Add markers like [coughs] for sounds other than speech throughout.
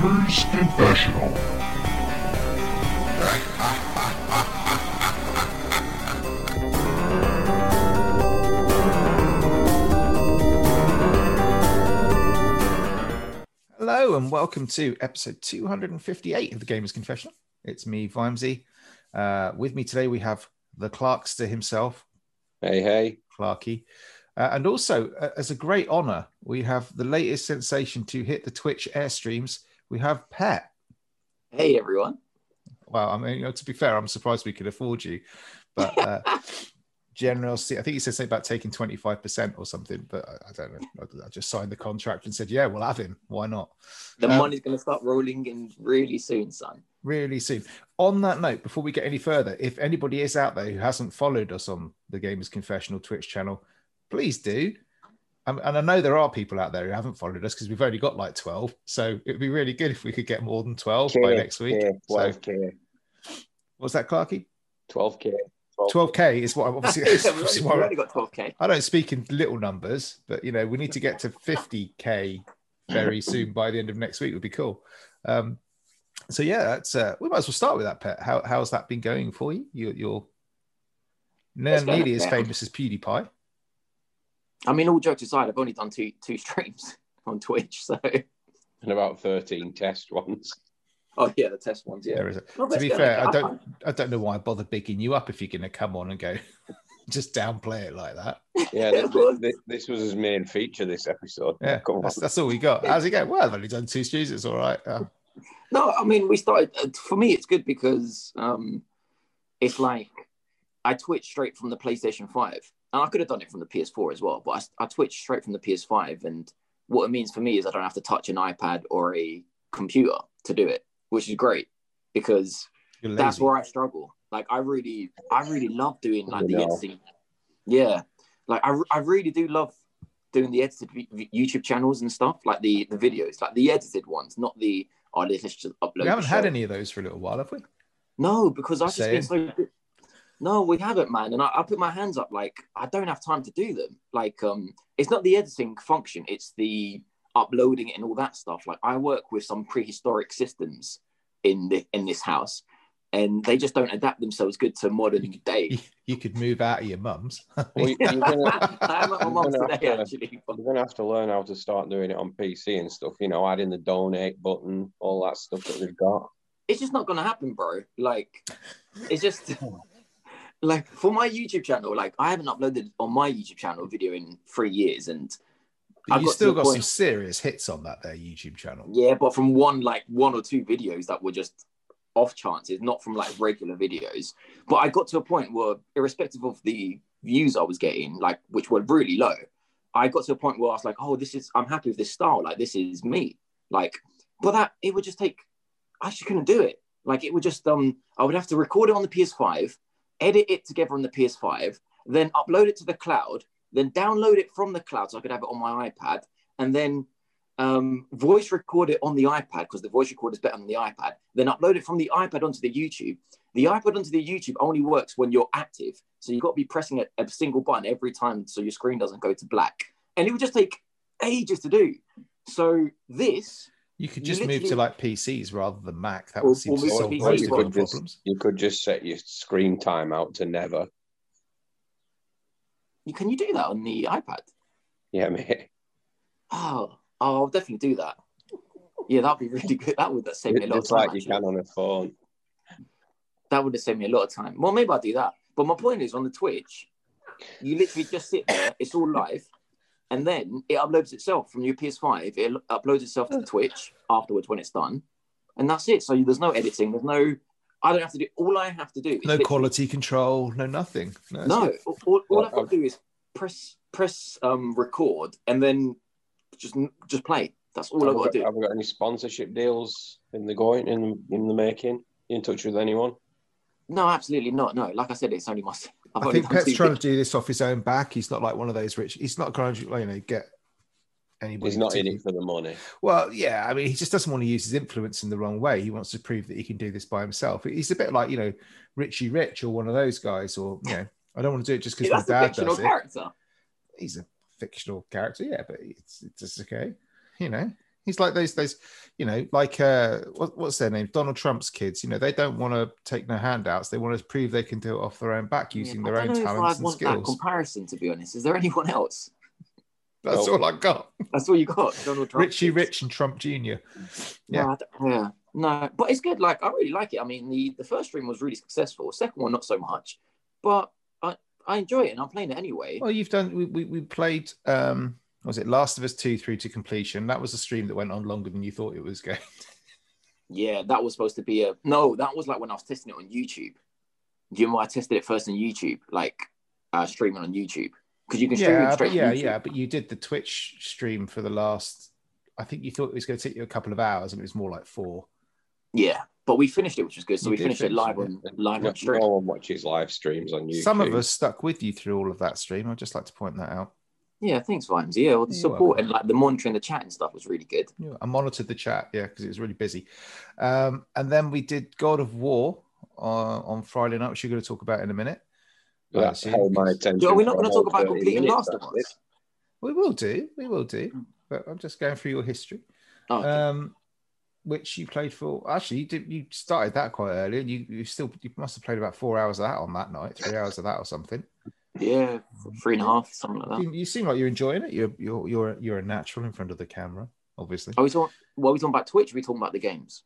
Gamers Confessional. Hello and welcome to episode 258 of the Gamers Confessional. It's me, Vimesy. Uh, with me today, we have the Clarkster himself, Hey, hey. Clarky. Uh, and also, uh, as a great honor, we have the latest sensation to hit the Twitch airstreams. We have Pet. Hey everyone. Well, I mean, you know, to be fair, I'm surprised we could afford you, but uh, [laughs] general, I think he said something about taking 25% or something, but I, I don't know. I, I just signed the contract and said, yeah, we'll have him. Why not? The Um, money's gonna start rolling in really soon, son. really soon. On that note, before we get any further, if anybody is out there who hasn't followed us on the Gamers Confessional Twitch channel, please do. And I know there are people out there who haven't followed us because we've only got like 12. So it'd be really good if we could get more than 12 by next week. K, 12K. what's that, Clarky? 12K. 12K is what I'm [laughs] obviously. Yeah, we've obviously only, what we've I- only got 12k. I don't speak in little numbers, but you know, we need to get to 50k very [laughs] soon by the end of next week would be cool. Um, so yeah, that's uh, we might as well start with that pet. How how's that been going for you? You're, you're not It's going nearly as famous as PewDiePie. I mean, all jokes aside, I've only done two two streams [laughs] on Twitch, so And about 13 test ones. oh yeah, the test ones, yeah. There is a, Well, to be fair, I don't. I don't know why I bother bigging you up if you're going to come on and go [laughs] just downplay it like that. Yeah, [laughs] th- th- th- this was his main feature this episode. Yeah, Come on. that's, that's all we got. How's it going? Well, I've only done two streams. It's all right. Uh, No, I mean, we started. uh, For me, it's good because um, it's like I twitch straight from the PlayStation Five, and I could have done it from the PS4 as well, but I, I twitch straight from the PS5, and what it means for me is I don't have to touch an iPad or a computer to do it, which is great because that's where I struggle. Like I really, I really love doing like the Yeah. editing. Yeah, like I, I really do love doing the edited YouTube channels and stuff, like the the videos, like the edited ones, not the oh let's just upload. We haven't had any of those for a little while, have we? No, because I've just been so. No, we haven't, man. And I, I put my hands up. Like I don't have time to do them. Like um, it's not the editing function; it's the uploading it and all that stuff. Like I work with some prehistoric systems in the in this house, and they just don't adapt themselves good to modern day. You, you could move out of your mum's. [laughs] well, you, you're gonna, [laughs] I'm at my mum's today, to, actually. But... You're gonna have to learn how to start doing it on PC and stuff. You know, adding the donate button, all that stuff that we've got. It's just not gonna happen, bro. Like, it's just like for my YouTube channel. Like, I haven't uploaded on my YouTube channel video in three years, and I've you still got some serious hits on that there YouTube channel. Yeah, but from one like one or two videos that were just off chances, not from like regular videos. But I got to a point where, irrespective of the views I was getting, like which were really low, I got to a point where I was like, oh, this is I'm happy with this style. Like this is me. Like, but that it would just take. I actually couldn't do it. Like it would just um, I would have to record it on the PS5, edit it together on the PS5, then upload it to the cloud, then download it from the cloud so I could have it on my iPad, and then um, voice record it on the iPad because the voice recorder is better on the iPad. Then upload it from the iPad onto the YouTube. The iPad onto the YouTube only works when you're active, so you've got to be pressing a, a single button every time so your screen doesn't go to black. And it would just take ages to do. So this, You could You just move to like PCs rather than Mac. That Or- would seem or to solve most of well. the just- problems. You could just set your screen time out to never. you can you do that on the iPad? Yeah, mate. Oh, oh I'll definitely do that. Yeah, that'd be really good. That would save me a lot of It's time. like you actually. can on a phone. that would have saved me a lot of time. Well, maybe I'll do that. But my point is on the Twitch, you literally just sit there, it's all live, and then it uploads itself from your PS5. It uploads itself to Twitch afterwards when it's done. And that's it. So there's no editing, there's no I don't have to do all I have to do is No quality control, no nothing. No, No, all, all, all I've got to do is press press um record and then just just play. That's all Have I've we got to do. have we got any sponsorship deals in the going in in the making? You in touch with anyone? No, absolutely not. No, like I said, it's only my. [laughs] I've I think done Pet's trying to do this off his own back. He's not like one of those rich. He's not trying to, you know, get anybody. He's not in it for the money. Well, yeah, I mean, he just doesn't want to use his influence in the wrong way. He wants to prove that he can do this by himself. He's a bit like, you know, Richie Rich or one of those guys, or you know, I don't want to do it just because That's my a dad fictional does it. character. He's a fictional character, yeah, but it's it's just okay, you know. He's like those those, you know, like uh, what, what's their name? Donald Trump's kids. You know, they don't want to take no handouts. They want to prove they can do it off their own back using Yeah, their I own don't know if talents I and want that skills. comparison, to be honest. Is there anyone else? That's No. all I got. That's all you got, Donald Trump. Richie kids. Rich and Trump Jr. Yeah. I don't- yeah, no, but it's good. Like I really like it. I mean, the the first stream was really successful. Second one, not so much, but I I enjoy it and I'm playing it anyway. Well, you've done. We, we, we played. um what was it Last of Us two through to completion? That was a stream that went on longer than you thought it was going. [laughs] Yeah, that was supposed to be a no. That was like when I was testing it on YouTube. Do you remember I tested it first on YouTube, like uh, streaming on YouTube? Because you can stream it yeah, straight. but yeah, YouTube. yeah. But you did the Twitch stream for the last. I think you thought it was going to take you a couple of hours, and it was more like four. yeah. But we finished it, which was good. So You we did finished it finish live it, on live No, on stream. no one watches live streams on YouTube. Some of us stuck with you through all of that stream. I'd just like to point that out. Yeah, thanks, Vimes. Yeah, well, the You're support welcome. and like the monitoring, the chat and stuff was really good. Yeah, I monitored the chat, yeah, because it was really busy. Um, and then we did God of War uh, on Friday night, which you're going to talk about in a minute. That Uh, so- held my attention. Are we not going to talk about 30 completing Last of. Us? We will do, we will do. Mm. But I'm just going through your history. Oh, okay. um, which you played for. Actually, you did. You started that quite early, and you, you still you must have played about four hours of that on that night, three hours of that or something. Yeah, three and a half, something like that. You, you seem like you're enjoying it. You're you're you're you're a natural in front of the camera, obviously. Are we talking? What are we talking about? Twitch? Are we talking about the games?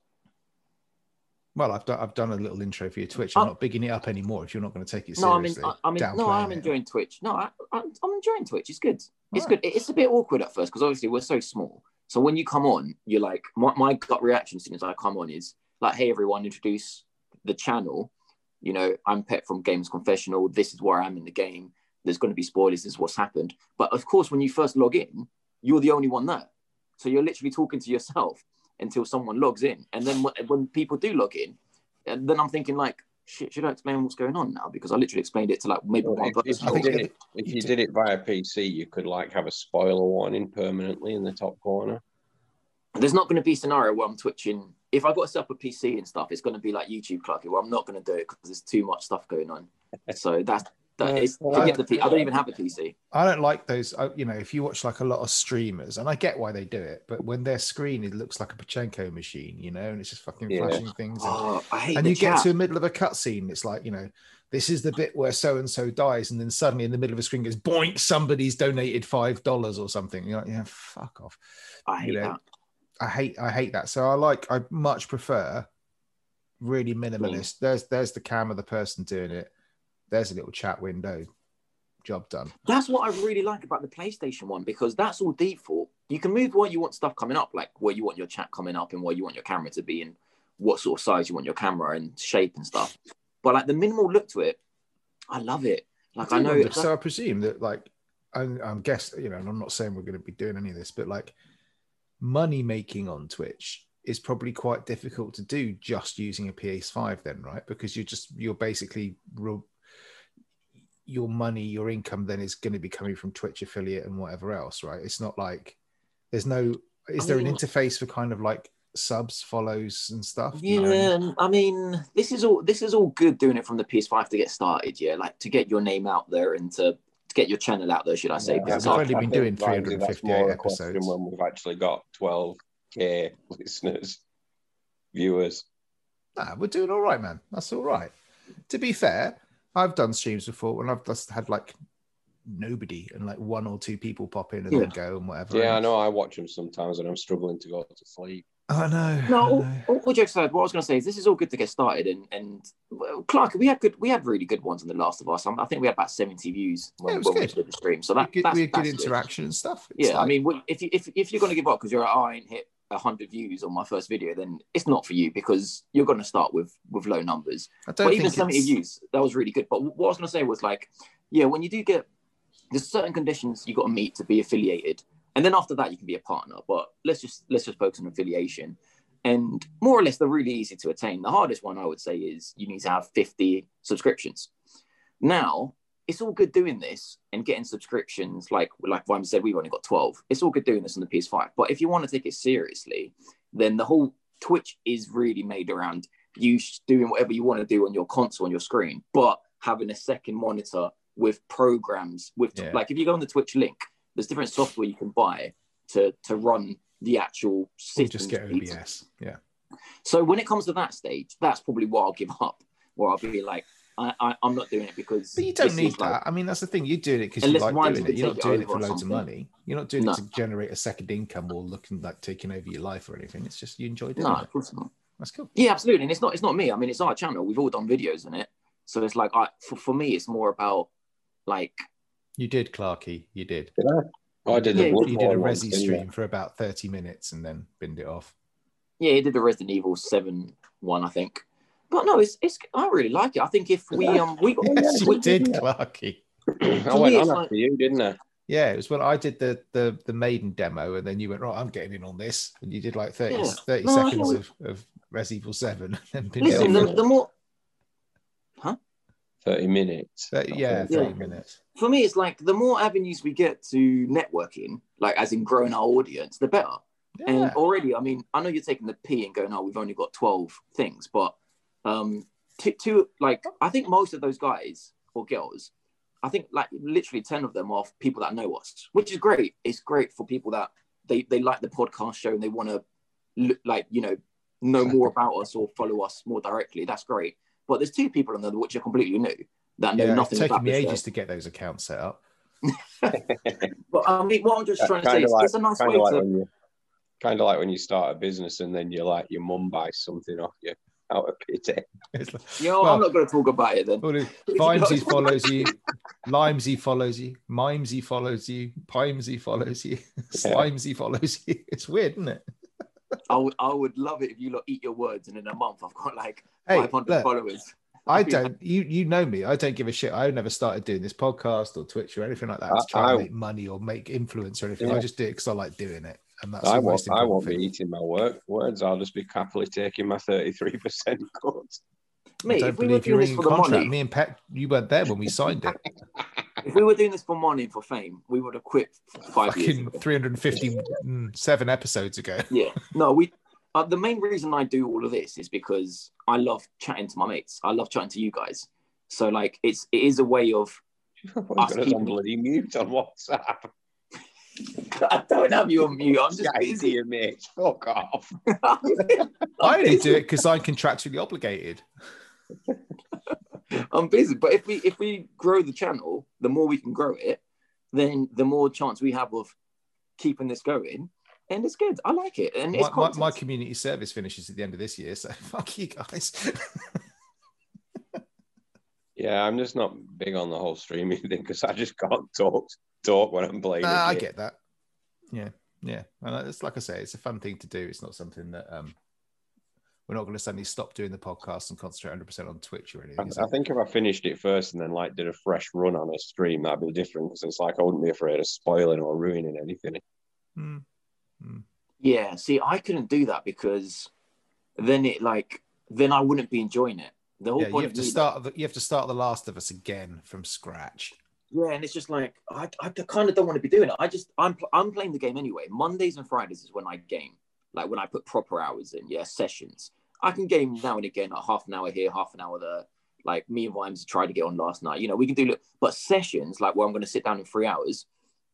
Well, I've done I've done a little intro for your Twitch. Oh. I'm Oh. not bigging it up anymore. If you're not going to take it No, I mean, seriously, I, I mean, no, I'm it. enjoying Twitch. No, I, I'm, I'm enjoying Twitch. It's good. It's Right. good. It's a bit awkward at first because obviously we're so small. So when you come on, you're like, my, my gut reaction as soon as I come on is like, hey, everyone, introduce the channel. You know, I'm Pet from Games Confessional. This is where I am in the game. There's going to be spoilers. This is what's happened. But of course, when you first log in, you're the only one there. So you're literally talking to yourself until someone logs in. And then when, people do log in, then I'm thinking like, shit, should I explain what's going on now? Because I literally explained it to like maybe Well, one if, if person. I you did it- it, if you did it via PC, you could like have a spoiler warning permanently in the top corner. There's not going to be a scenario where I'm twitching. If I've got to set up a PC and stuff, it's going to be like YouTube Clarky, Well, I'm not going to do it because there's too much stuff going on. [laughs] So that's that is Well, forget the P- I don't even have a PC. I don't like those. Uh, you know, if you watch like a lot of streamers, and I get why they do it, but when their screen it looks like a Pachinko machine, you know, and it's just fucking Yeah. flashing things. And, Oh, I hate and the you get to the middle of a cutscene, it's like you know, this is the bit where so and so dies, and then suddenly in the middle of a screen goes boink, somebody's donated five dollars or something. You're like, yeah, fuck off. I hate you know, that. I hate I hate that. So I like I much prefer really minimalist. There's there's the cam of the person doing it. There's a little chat window. Job done. That's what I really like about the PlayStation one because that's all default. You can move where you want stuff coming up, like where you want your chat coming up and where you want your camera to be and what sort of size you want your camera and shape and stuff. But like the minimal look to it, I love it. Like I, do know wonder- so I presume that like I'm, I'm guess you know, and I'm not saying we're going to be doing any of this, but like money making on Twitch is probably quite difficult to do just using a PS5 then, right? Because you're just you're basically your money, your income then is going to be coming from Twitch affiliate and whatever else, right? It's not like there's no is there an interface for kind of like subs, follows and stuff? Do you know what I mean? Yeah, I mean, this is all this is all good doing it from the PS5 to get started. Yeah, like to get your name out there and to, to get your channel out there, should I say? Yeah, because we've I- only been think, doing Ramsey, 358 more a episodes. When we've actually got 12k listeners, viewers. Nah, we're doing all right, man. That's all right. To be fair, I've done streams before when I've just had like nobody and like one or two people pop in and Yeah. then go and whatever. Yeah, I know. I watch them sometimes, and I'm struggling to go to sleep. Oh, I know. I No, all, know. all, all jokes aside, what I was going to say is this is all good to get started, and and well, Clark, we had good, we had really good ones on the Last of Us. I think we had about seventy views Yeah, it was when we good. did the stream. So We that good, we had good that's interaction and stuff. It's Yeah, I mean, if you if, if you're going to give up because you're like, oh, I ain't hit hundred views on my first video, then it's not for you because you're going to start with with low numbers. I don't But even 70 it's- views, that was really good. But what I was going to say was like, yeah, when you do get, there's certain conditions you got to meet to be affiliated, and then after that you can be a partner. But let's just let's just focus on affiliation, and more or less they're really easy to attain. The hardest one I would say is you need to have 50 subscriptions. Now it's all good doing this and getting subscriptions. Like like Vime said, we've only got 12. It's all good doing this on the PS5. But if you want to take it seriously, then the whole Twitch is really made around you doing whatever you want to do on your console on your screen, but having a second monitor with programs with Yeah. like if you go on the Twitch link, there's different software you can buy to to run the actual system. just get OBS. Yeah. So when it comes to that stage, that's probably what I'll give up. Where I'll be like, I, I I'm not doing it because. But you don't need is like- that. I mean, that's the thing. You're doing it because you like doing it. You're not doing it for or loads of money. You're not doing No. it to generate a second income or looking like taking over your life or anything. It's just you enjoy doing no, it. of course not. That's cool. Yeah, absolutely. And it's not it's not me. I mean, it's our channel. We've all done videos in it. So it's like I for, for me, it's more about like You did, Clarky. You did. I did Yeah, the you You did a Bloodborne once, Resi didn't I? stream for about 30 minutes and then binned it off. yeah, he did the Resident Evil Seven one, I think. But no, it's it's I really like it. I think if we um we Yes, you we, did, Clarky. I went me, on it's after you, didn't I? Yeah, it was when I did the the the maiden demo, and then you went right. I'm getting in on this, and you did like 30, Yeah. 30 No, seconds of of Res Evil Seven, [laughs] and then listen. The, off. the more 30 minutes. Thirty- yeah, Yeah. 30 minutes. For me, it's like the more avenues we get to networking, like as in growing our audience, the better. Yeah. And already, I mean, I know you're taking the P and going, oh, we've only got 12 things, but um, to, to like, I think most of those guys or girls, I think like literally 10 of them are people that know us, which is great. It's great for people that they, they like the podcast show and they want to look like, you know, know more [laughs] about us or follow us more directly. That's great. But there's two people on there which are completely new that know yeah, it's nothing taken about me the show. ages to get those accounts set up. [laughs] But I mean, what I'm just trying to say is like, it's a nice way like to you, kind of like when you start a business and then you're like your mum buys something off you out of pity. It's like, You know, Well- I'm not going to talk about it then. well, [laughs] Vimesy follows you, [laughs] Limesy follows you, Mimesy follows you, Pimesy follows you, Slimesy follows you. It's weird, isn't it? I would, I would love it if you lot eat your words and in a month I've got like Hey, 500 look, followers. I don't. You you know me. I don't give a shit. I never started doing this podcast or Twitch or anything like that to I- try I- and make money or make influence or anything. I just do it because I like doing it, and that's I won't, I won't thing. be eating my work words. I'll just be happily taking my 33% [laughs] cut. I Mate, don't if we were believe doing you're this in for the contract. money, Me and Pet, you weren't there when we signed it. if we were doing this for money for fame, we would have quit five years Fucking ago. 357 episodes ago. Yeah, no, we. Uh, the main reason I do all of this is because I love chatting to my mates. I love chatting to you guys. So like, it's it is a way of. [laughs] I'm Us going to keeping- bloody mute on WhatsApp. [laughs] I don't have you on mute. I'm just Chatting to busy. your mates. Fuck off. [laughs] I only do it because I'm contractually obligated. I'm busy. But if we if we grow the channel, the more we can grow it, then the more chance we have of keeping this going. And it's good. I like it. And it's My, my, my community service finishes at the end of this year, so [laughs] fuck you guys. [laughs] Yeah, I'm just not big on the whole streaming thing because I just can't talk talk when I'm playing. Nah, a I game. get that. Yeah, yeah. And it's like I say, it's a fun thing to do. It's not something that um, we're not going to suddenly stop doing the podcast and concentrate 100 percent on Twitch or anything. I, I think if I finished it first and then like did a fresh run on a stream, that'd be different because it's like I wouldn't be afraid of spoiling or ruining anything. Hmm. Hmm. Yeah, see, I couldn't do that because then it like then I wouldn't be enjoying it. The whole Yeah, you point have of to start. The, you have to start The Last of Us again from scratch. yeah, and it's just like I, I kind of don't want to be doing it. I just I'm I'm playing the game anyway. Mondays and Fridays is when I game, like when I put proper hours in. Yeah, sessions. I can game now and again, like half an hour here, half an hour there. Like me and Vimes tried to get on last night. You know, we can do look, but sessions like where I'm going to sit down in three hours.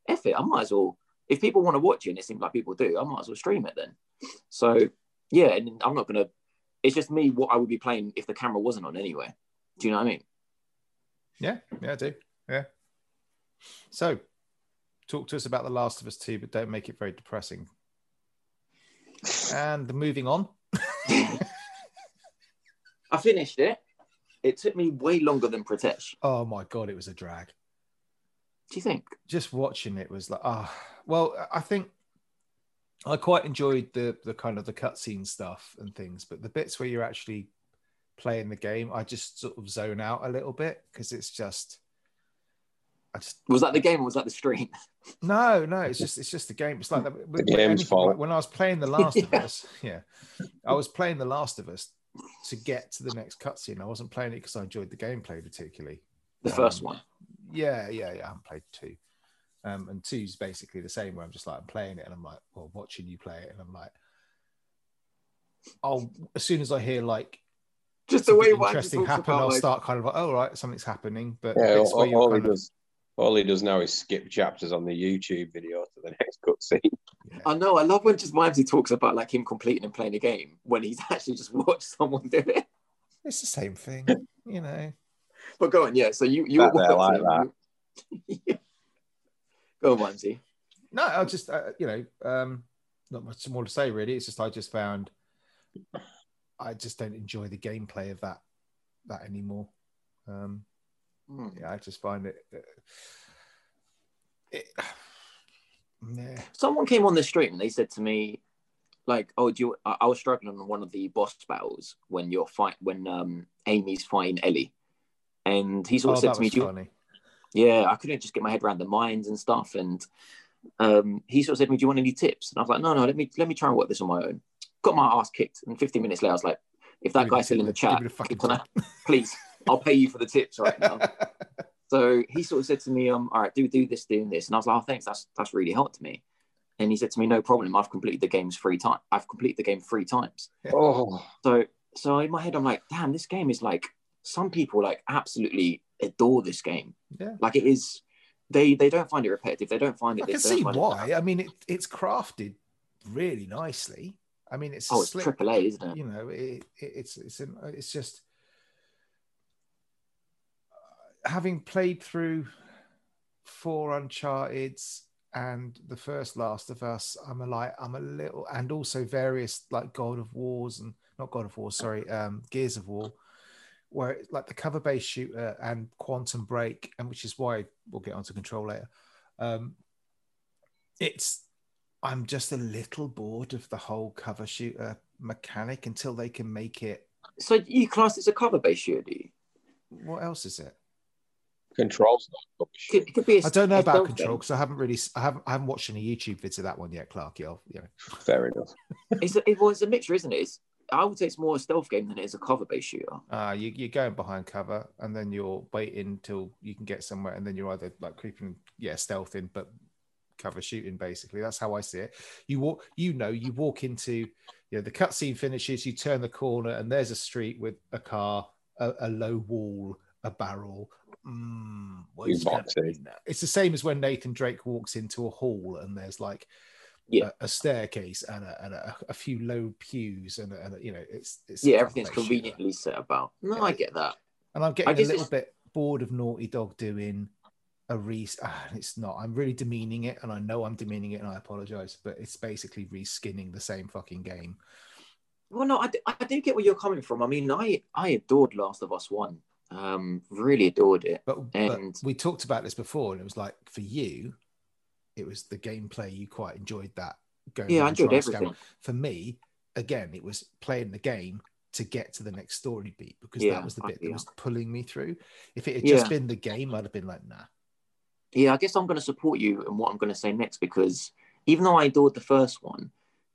F it, I might as well. If people want to watch it, and it seems like people do, I might as well stream it then. So yeah, and I'm not gonna. It's just me what I would be playing if the camera wasn't on anyway. Do you know what I mean? Yeah, yeah, I do. Yeah. So, talk to us about The Last of Us 2, but don't make it very depressing. And moving on. [laughs] I finished it. It took me way longer than Pratesh. Oh my god, it was a drag. Do you think? Just watching it was like, ah, well, I think I quite enjoyed the the kind of the cutscene stuff and things, but the bits where you're actually playing the game, I just sort of zone out a little bit because it's just, I just Was that the game or was that the stream? [laughs] No, no, it's just it's just the game. It's like the, when- game's fault. like when I was playing The Last of [laughs] Us. Yeah, I was playing The Last of Us to get to the next cutscene. I wasn't playing it because I enjoyed the gameplay particularly. The Um, first one. Yeah, yeah, yeah. I haven't played two, um, and two's basically the same. Where I'm just like I'm playing it and I'm like, well, watching you play it, and I'm like, oh, as soon as I hear like Just the way interesting happen, about, I'll like, start kind of like, oh, right, something's happening. But Yeah, bits all, where all he of- does, All he does now is skip chapters on the YouTube video to the [laughs] next cutscene. I know. I love when just Mimesy talks about like him completing and playing a game when he's [laughs] actually just watched someone do it. It's the same thing, [laughs] you know. But go on, yeah. So you you That were there, like watching- Yeah. Go on, Mimesy. No, I just uh, you know, um, not much more to say really. It's just I just found I just don't enjoy the gameplay of that that anymore. Um, Hmm. yeah, I just find it. uh, it [sighs] yeah. Someone came on the stream and they said to me, like, "Oh, do you?" I, was struggling on one of the boss battles when you're fight when um Abby's fighting Ellie, and he sort Oh, of said to me, was do you, funny. "Yeah, I couldn't just get my head around the mines and stuff." And um, he sort of said to me, "Do you want any tips?" And I was like, "No, no, let me let me try and work this on my own." Got my ass kicked, and 15 minutes later, I was like, "If that Give guy's still in the chat, me the fucking can I, [laughs] please, I'll pay you for the tips right now." [laughs] So he sort of said to me, um, all right, do do this, doing this. And I was like, oh, thanks, that's that's really helped me. And he said to me, no problem, I've completed the games three times. I've completed the game three times. Oh, So so in my head, I'm like, damn, this game is like some people like absolutely adore this game. yeah. Like it is they they don't find it repetitive. They don't find it I can this, they don't see why. I mean, it, it's crafted really nicely. I mean, it's Oh, it's slick, triple A, isn't it? you know, it, it, it's it's an, it's just having played through four Uncharted's and the first Last of Us. I'm a like I'm a little, and also various like God of Wars and not God of War, sorry, um, Gears of War. Where it's like the cover-based shooter and Quantum Break, and which is why we'll get onto Control later. Um, it's I'm just a little bored of the whole cover shooter mechanic until they can make it. So you class it as a cover based shooter, do you? What else is it? controls not rubbish. It could, it be a I don't know about control because I haven't really, I haven't, I haven't watched any YouTube vids of that one yet, Clark. You'll, you know, Fair enough. It's a, it was a mixture, isn't it? It's, I would say it's more a stealth game than it is a cover based shooter. uh, you, you're going behind cover and then you're waiting till you can get somewhere, and then you're either like creeping, yeah, stealthing, but cover shooting. Basically, that's how I see it. You walk, you know, you walk into, you know, the cutscene finishes, you turn the corner, and there's a street with a car, a, a low wall, a barrel. Mm, what You is gonna box it. be now? It's the same as when Nathan Drake walks into a hall and there's like Yeah. a, a staircase and, a, and a, a few low pews and, a, and you know it's, it's Yeah, everything's conveniently set about. No, Yeah. I get that. and I'm getting a little it's- bit bored of Naughty Dog doing a re. Ah, it's not. I'm really demeaning it, and I know I'm demeaning it, and I apologize. But it's basically reskinning the same fucking game. Well, no, I, do- I do get where you're coming from. I mean, I I adored Last of Us One. Um, really adored it. But, And- but we talked about this before, and it was like for you, it was the gameplay. You quite enjoyed that. Going Yeah, I enjoyed everything. For me, again, it was playing the game to get to the next story beat because Yeah, that was the I- bit that yeah. was pulling me through. If it had Yeah. just been the game, I'd have been like, nah. Yeah, I guess I'm going to support you in what I'm going to say next because even though I adored the first one,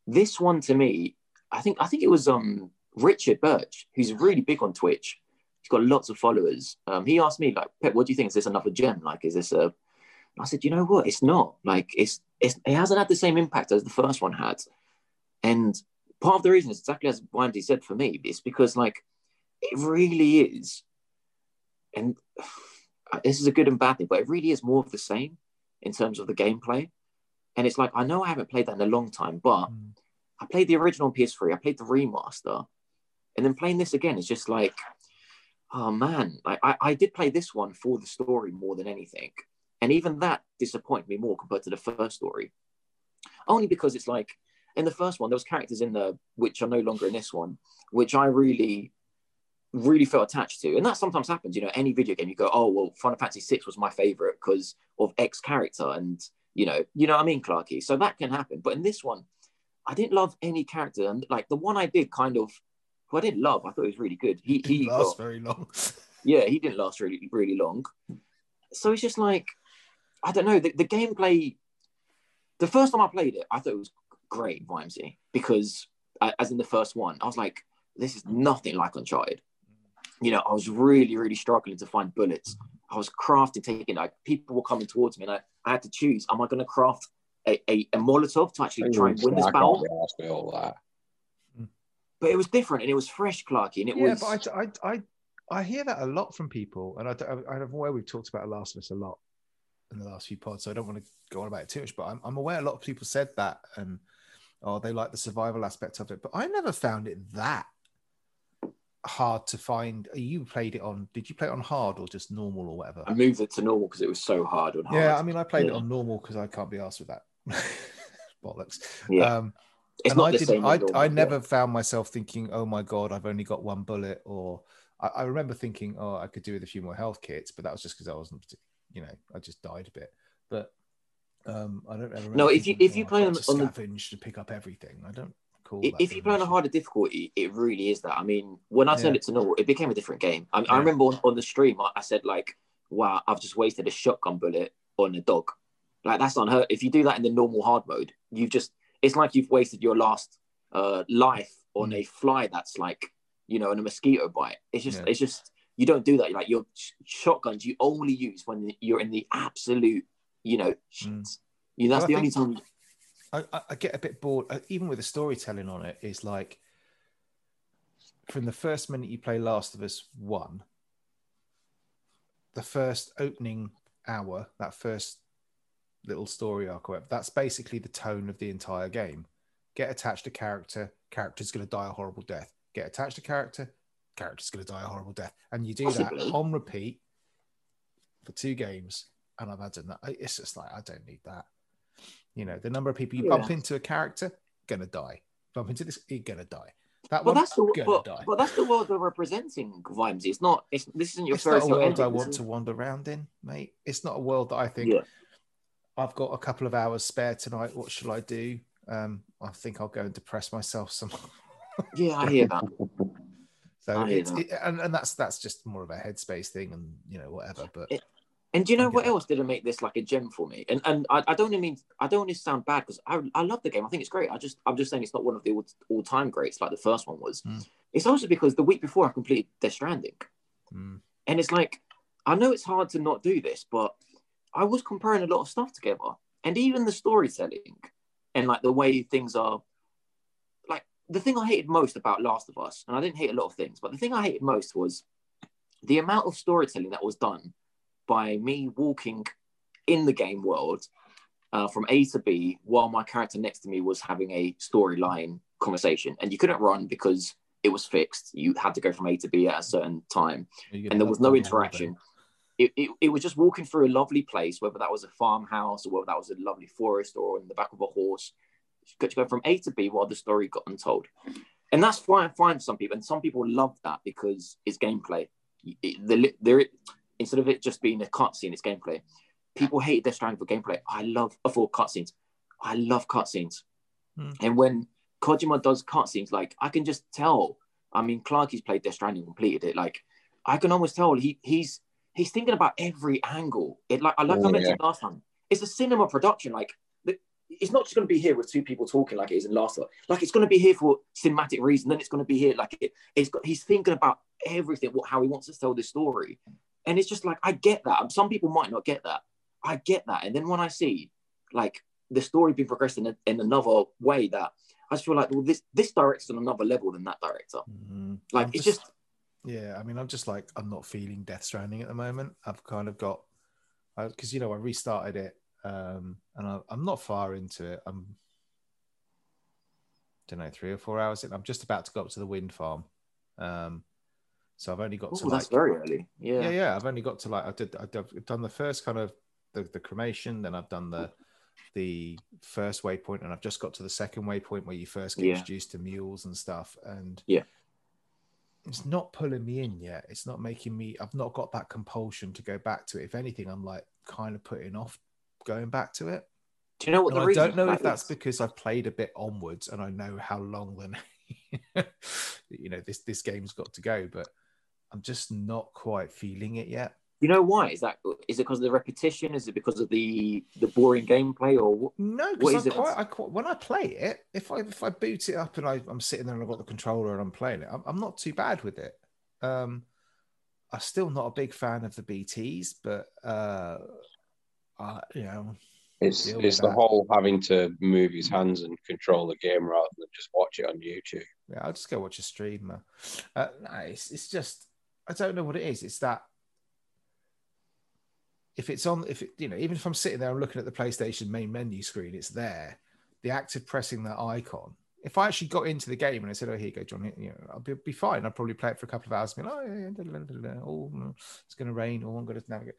this one to me, I think I think it was um Richard Birch, who's really big on Twitch. He's got lots of followers. Um, he asked me like, Pep, what do you think? Is this another gem? Like, is this a? I said, you know what? It's not. Like, it's it's it hasn't had the same impact as the first one had, and part of the reason is exactly as Wendy said for me. It's because like it really is, and [sighs] this is a good and bad thing, but it really is more of the same in terms of the gameplay. And it's like I know I haven't played that in a long time, but Mm. I played the original on PS3, I played the remaster, and then playing this again is just like, oh man, I, I, I did play this one for the story more than anything. And even that disappointed me more compared to the first story. Only because it's like in the first one, there was characters in there which are no longer in this one, which I really, really felt attached to. And that sometimes happens, you know, any video game, you go, oh, well, Final Fantasy VI was my favorite because of X character. And, you know, you know what I mean, Clarky? So that can happen. But in this one, I didn't love any character. And like the one I did kind of, who I didn't love, I thought he was really good. He, [laughs] he Didn't last got- very long. [laughs] yeah, he didn't last really, really long. So it's just like, I don't know, the, the gameplay. The first time I played it, I thought it was great, Vimesy, because uh, as in the first one, I was like, this is nothing like Uncharted. You know, I was really, really struggling to find bullets. I was crafting, taking like people were coming towards me, and I, I had to choose: am I going to craft a, a, a Molotov to actually try and win this battle? can't be asked with all that. But it was different, and it was fresh, Clarky, and it was yeah, was. but I, I, I, I hear that a lot from people, and I, don't- I, I'm aware we've talked about Last of Us a lot. In the last few pods, so I don't want to go on about it too much. But I'm, I'm aware a lot of people said that and oh, they like the survival aspect of it, but I never found it that hard to find. You played it on? Did you play it on hard or just normal or whatever? I moved it to normal because it was so hard on hard. Yeah, I mean, I played it on normal because I can't be asked with that. [laughs] Bollocks. Yeah. Um, it's and not I the didn't. same. I, normal, I yeah. never found myself thinking, "Oh my god, I've only got one bullet," or I, I remember thinking, "Oh, I could do with a few more health kits," but that was just because I wasn't, partic- you know, I just died a bit. But um, I don't ever. No, if you- if you "Oh, play on- on the- scavenge to pick up everything, I don't call. If, you play on a harder difficulty, it really is that. I mean, when I turned Yeah. it to normal, it became a different game. I, Yeah. I remember on, on the stream, I, I said like, "Wow, I've just wasted a shotgun bullet on a dog." Like that's unheard. If you do that in the normal hard mode, you've just it's like you've wasted your last uh, life on Mm. a fly that's like you know, on a mosquito bite. It's just Yeah. it's just you don't do that. Like your sh- shotguns, you only use when you're in the absolute, you know. Mm. You know, that's Well, the only time. I, I- I get a bit bored, uh, even with the storytelling on it. Is like from the first minute you play Last of Us One, the first opening hour, that first little story arc, that's basically the tone of the entire game. Get attached to character, character's going to die a horrible death. Get attached to character, character's going to die a horrible death, and you do Possibly. that on repeat for two games. And I imagine that it's just like I don't need that. You know, the number of people you Yeah. bump into a character, gonna die. Bump into this, you're gonna die. That one, that's the gonna but, die. but that's the world they're representing, Vimesy. It's not. It's this isn't your it's not first a world. I want to wander around in, mate. It's not a world that I think Yeah. I've got a couple of hours spare tonight. What shall I do? Um, I think I'll go and depress myself some. [laughs] Yeah, I hear that. So I it's it, and, and that's that's just more of a headspace thing, and you know whatever. But It- And do you know what else didn't make this like a gem for me? And and I, I don't mean I don't want to sound bad because I, I love the game. I think it's great. I just I'm just saying it's not one of the all, all time greats like the first one was. Mm. It's also because the week before I completed Death Stranding, mm, and it's like I know it's hard to not do this, but I was comparing a lot of stuff together, and even the storytelling and like the way things are. The thing I hated most about Last of Us, and I didn't hate a lot of things, but the thing I hated most was the amount of storytelling that was done by me walking in the game world uh, from A to B while my character next to me was having a storyline conversation. And you couldn't run because it was fixed. You had to go from A to B at a certain time, and there was no interaction. It, it, it was just walking through a lovely place, whether that was a farmhouse or whether that was a lovely forest or in the back of a horse. You got to go from A to B while the story got untold. And that's fine, fine for some people. And some people love that because it's gameplay. It, the, there, instead of it just being a cutscene, it's gameplay. People hate Death Stranding for gameplay. I love for cutscenes. I love cutscenes. Hmm. And when Kojima does cutscenes, like I can just tell. I mean, Clarky's played Death Stranding, completed it. Like I can almost tell he he's he's thinking about every angle. It like I like I Oh, mentioned yeah. last time. It's a cinema production. Like the, it's not just going to be here with two people talking like it is in Last Like it's going to be here for cinematic reason. Then it's going to be here like it, it's got. He's thinking about everything. What how he wants to tell this story, and it's just like I get that. Some people might not get that. I get that. And then when I see like the story being progressed in, a, in another way that I just feel like well this this director's on another level than that director. Mhm. Like I'm it's just Yeah, I mean, I'm just like I'm not feeling Death Stranding at the moment. I've kind of got because you know I restarted it, um, and I, I'm not far into it. I'm I don't know three or four hours in. I'm just about to go up to the wind farm, um, so I've only got to oh, that's like very early. Yeah. yeah, yeah. I've only got to like I did. I've I've done the first kind of the, the cremation, then I've done the the first waypoint, and I've just got to the second waypoint where you first get Yeah. introduced to mules and stuff. And Yeah. it's not pulling me in yet. It's not making me. I've not got that compulsion to go back to it. If anything, I'm like kind of putting off going back to it. Do you know what And the I reason don't know for if that's is? because I've played a bit onwards and I know how long then [laughs] you know this this game's got to go, but I'm just not quite feeling it yet. You know why? Is that is it because of the repetition? Is it because of the the boring gameplay or what? No, because I quite, quite, when I play it, if I if I boot it up and I, I'm sitting there and I've got the controller and I'm playing it, I'm, I'm not too bad with it. Um, I'm still not a big fan of the BTS, but uh, I, you know, It's it's the that. whole having to move his hands and control the game rather than just watch it on YouTube. yeah, I'll just go watch a stream. man. Uh, no, it's, it's just I don't know what it is. It's that if it's on, if it, you know, even if I'm sitting there, I'm looking at the PlayStation main menu screen, it's there. The act of pressing that icon. If I actually got into the game and I said, "Oh, here you go, John," you know, I'll be, be fine. I'd probably play it for a couple of hours. And be like, "Oh, yeah, da, da, da, oh, it's going to rain. Oh, I'm going to navigate."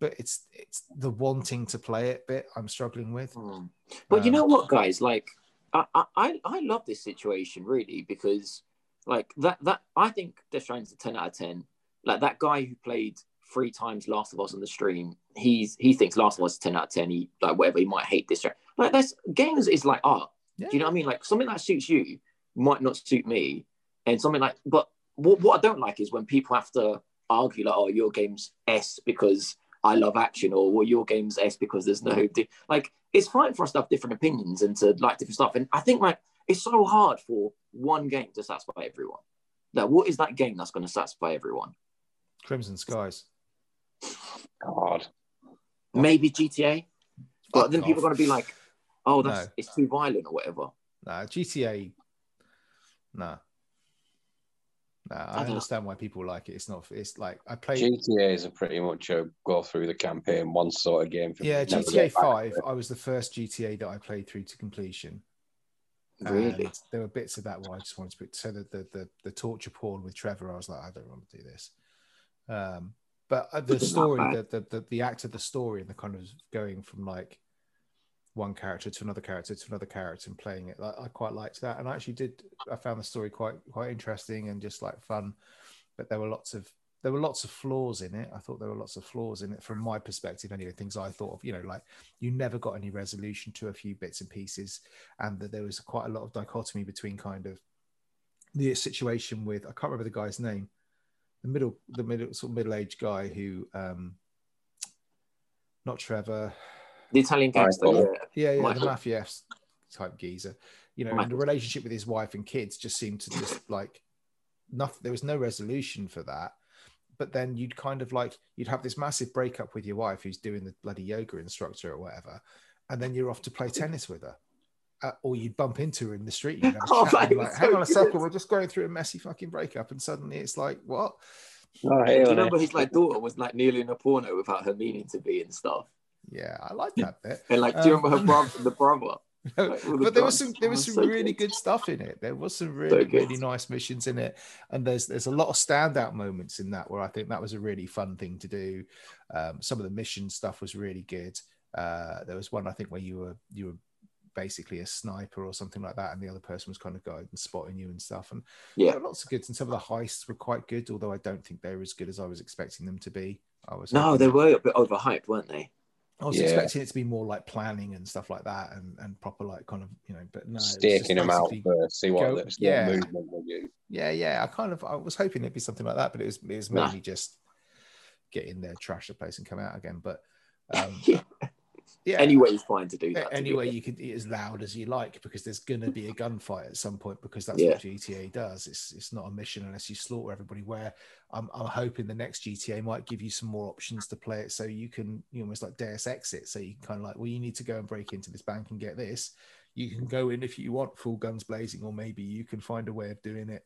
But it's it's the wanting to play it bit I'm struggling with. Mm. But you Um, know what, guys? Like, I, I, I love this situation really because, like, that that I think Death Stranding's a ten out of ten. Like that guy who played three times Last of Us on the stream, he's he thinks Last of Us is ten out of ten. He like whatever he might hate this. Like, that's games is like art. Yeah. Do you know what I mean? Like something that suits you might not suit me, and something like. But what, what I don't like is when people have to argue like, "Oh, your game's S because I love action," or "Well, your game's S because there's no." Di-. Like it's fine for us to have different opinions and to like different stuff, and I think like it's so hard for one game to satisfy everyone. Like, what is that game that's going to satisfy everyone? Crimson Skies. God. Maybe GTA, but Fuck then people are going to be like, "Oh, that's No. it's too violent" or whatever. Nah, GTA. Nah. Nah, I, don't- understand why people like it. It's not. It's like I played. GTA is a pretty much a go through the campaign one sort of game. For yeah, Never GTA Five. I was the first GTA that I played through to completion. Really? And there were bits of that where I just wanted to put so the the the, the torture porn with Trevor. I was like, I don't want to do this. Um, but uh, the story, bad. the, the the the act of the story, and the kind of going from like one character to another character to another character and playing it, like, I quite liked that. And I actually did. I found the story quite quite interesting and just like fun. But there were lots of there were lots of flaws in it. I thought there were lots of flaws in it from my perspective. Anyway, things I thought of, you know, like you never got any resolution to a few bits and pieces and that there was quite a lot of dichotomy between kind of the situation with I can't remember the guy's name, the middle the middle sort of middle aged guy who um not Trevor, The Italian gangster. Michael. Yeah. yeah, yeah, the mafia type geezer, you know, and the relationship with his wife and kids just seemed to just like nothing. There was no resolution for that. But then you'd kind of like you'd have this massive breakup with your wife who's doing the bloody yoga instructor or whatever, and then you're off to play tennis with her. Uh, or you'd bump into her in the street. You'd have a [laughs] Oh, chat, that and be like, hang so on a good. second, we're just going through a messy fucking breakup, and suddenly it's like, what? Oh, Do you remember his like daughter was like nearly in a porno without her meaning to be and stuff? Yeah, I like that bit. And like, do you Um, remember her brother, [laughs] the brother? Like, all the but there was some there was some so really good. good stuff in it. There was some really good. really nice missions in it, and there's there's a lot of standout moments in that where I think that was a really fun thing to do. Um, some of the mission stuff was really good. Uh, there was one I think where you were you were basically a sniper or something like that, and the other person was kind of going and spotting you and stuff. And Yeah. there were lots of good, and some of the heists were quite good, although I don't think they were as good as I was expecting them to be. I was No, they were a bit overhyped, weren't they? I was Yeah. expecting it to be more like planning and stuff like that, and, and proper like kind of you know, but no, Staking them out first, see what go- the yeah. yeah. movement will do. Yeah, yeah. I kind of I was hoping it'd be something like that, but it was it was Nah. mainly just get in there, trash the place, and come out again. But [laughs] um, Yeah. yeah, Anyway, it's fine to do that. a- to be anyway, fair. you could as loud as you like because there's gonna be a gunfight at some point because that's Yeah. what GTA does. It's it's not a mission unless you slaughter everybody. Where I'm I'm hoping the next GTA might give you some more options to play it, so you can you almost like Deus Ex it. So you can kind of like, well, you need to go and break into this bank and get this. You can go in if you want full guns blazing, or maybe you can find a way of doing it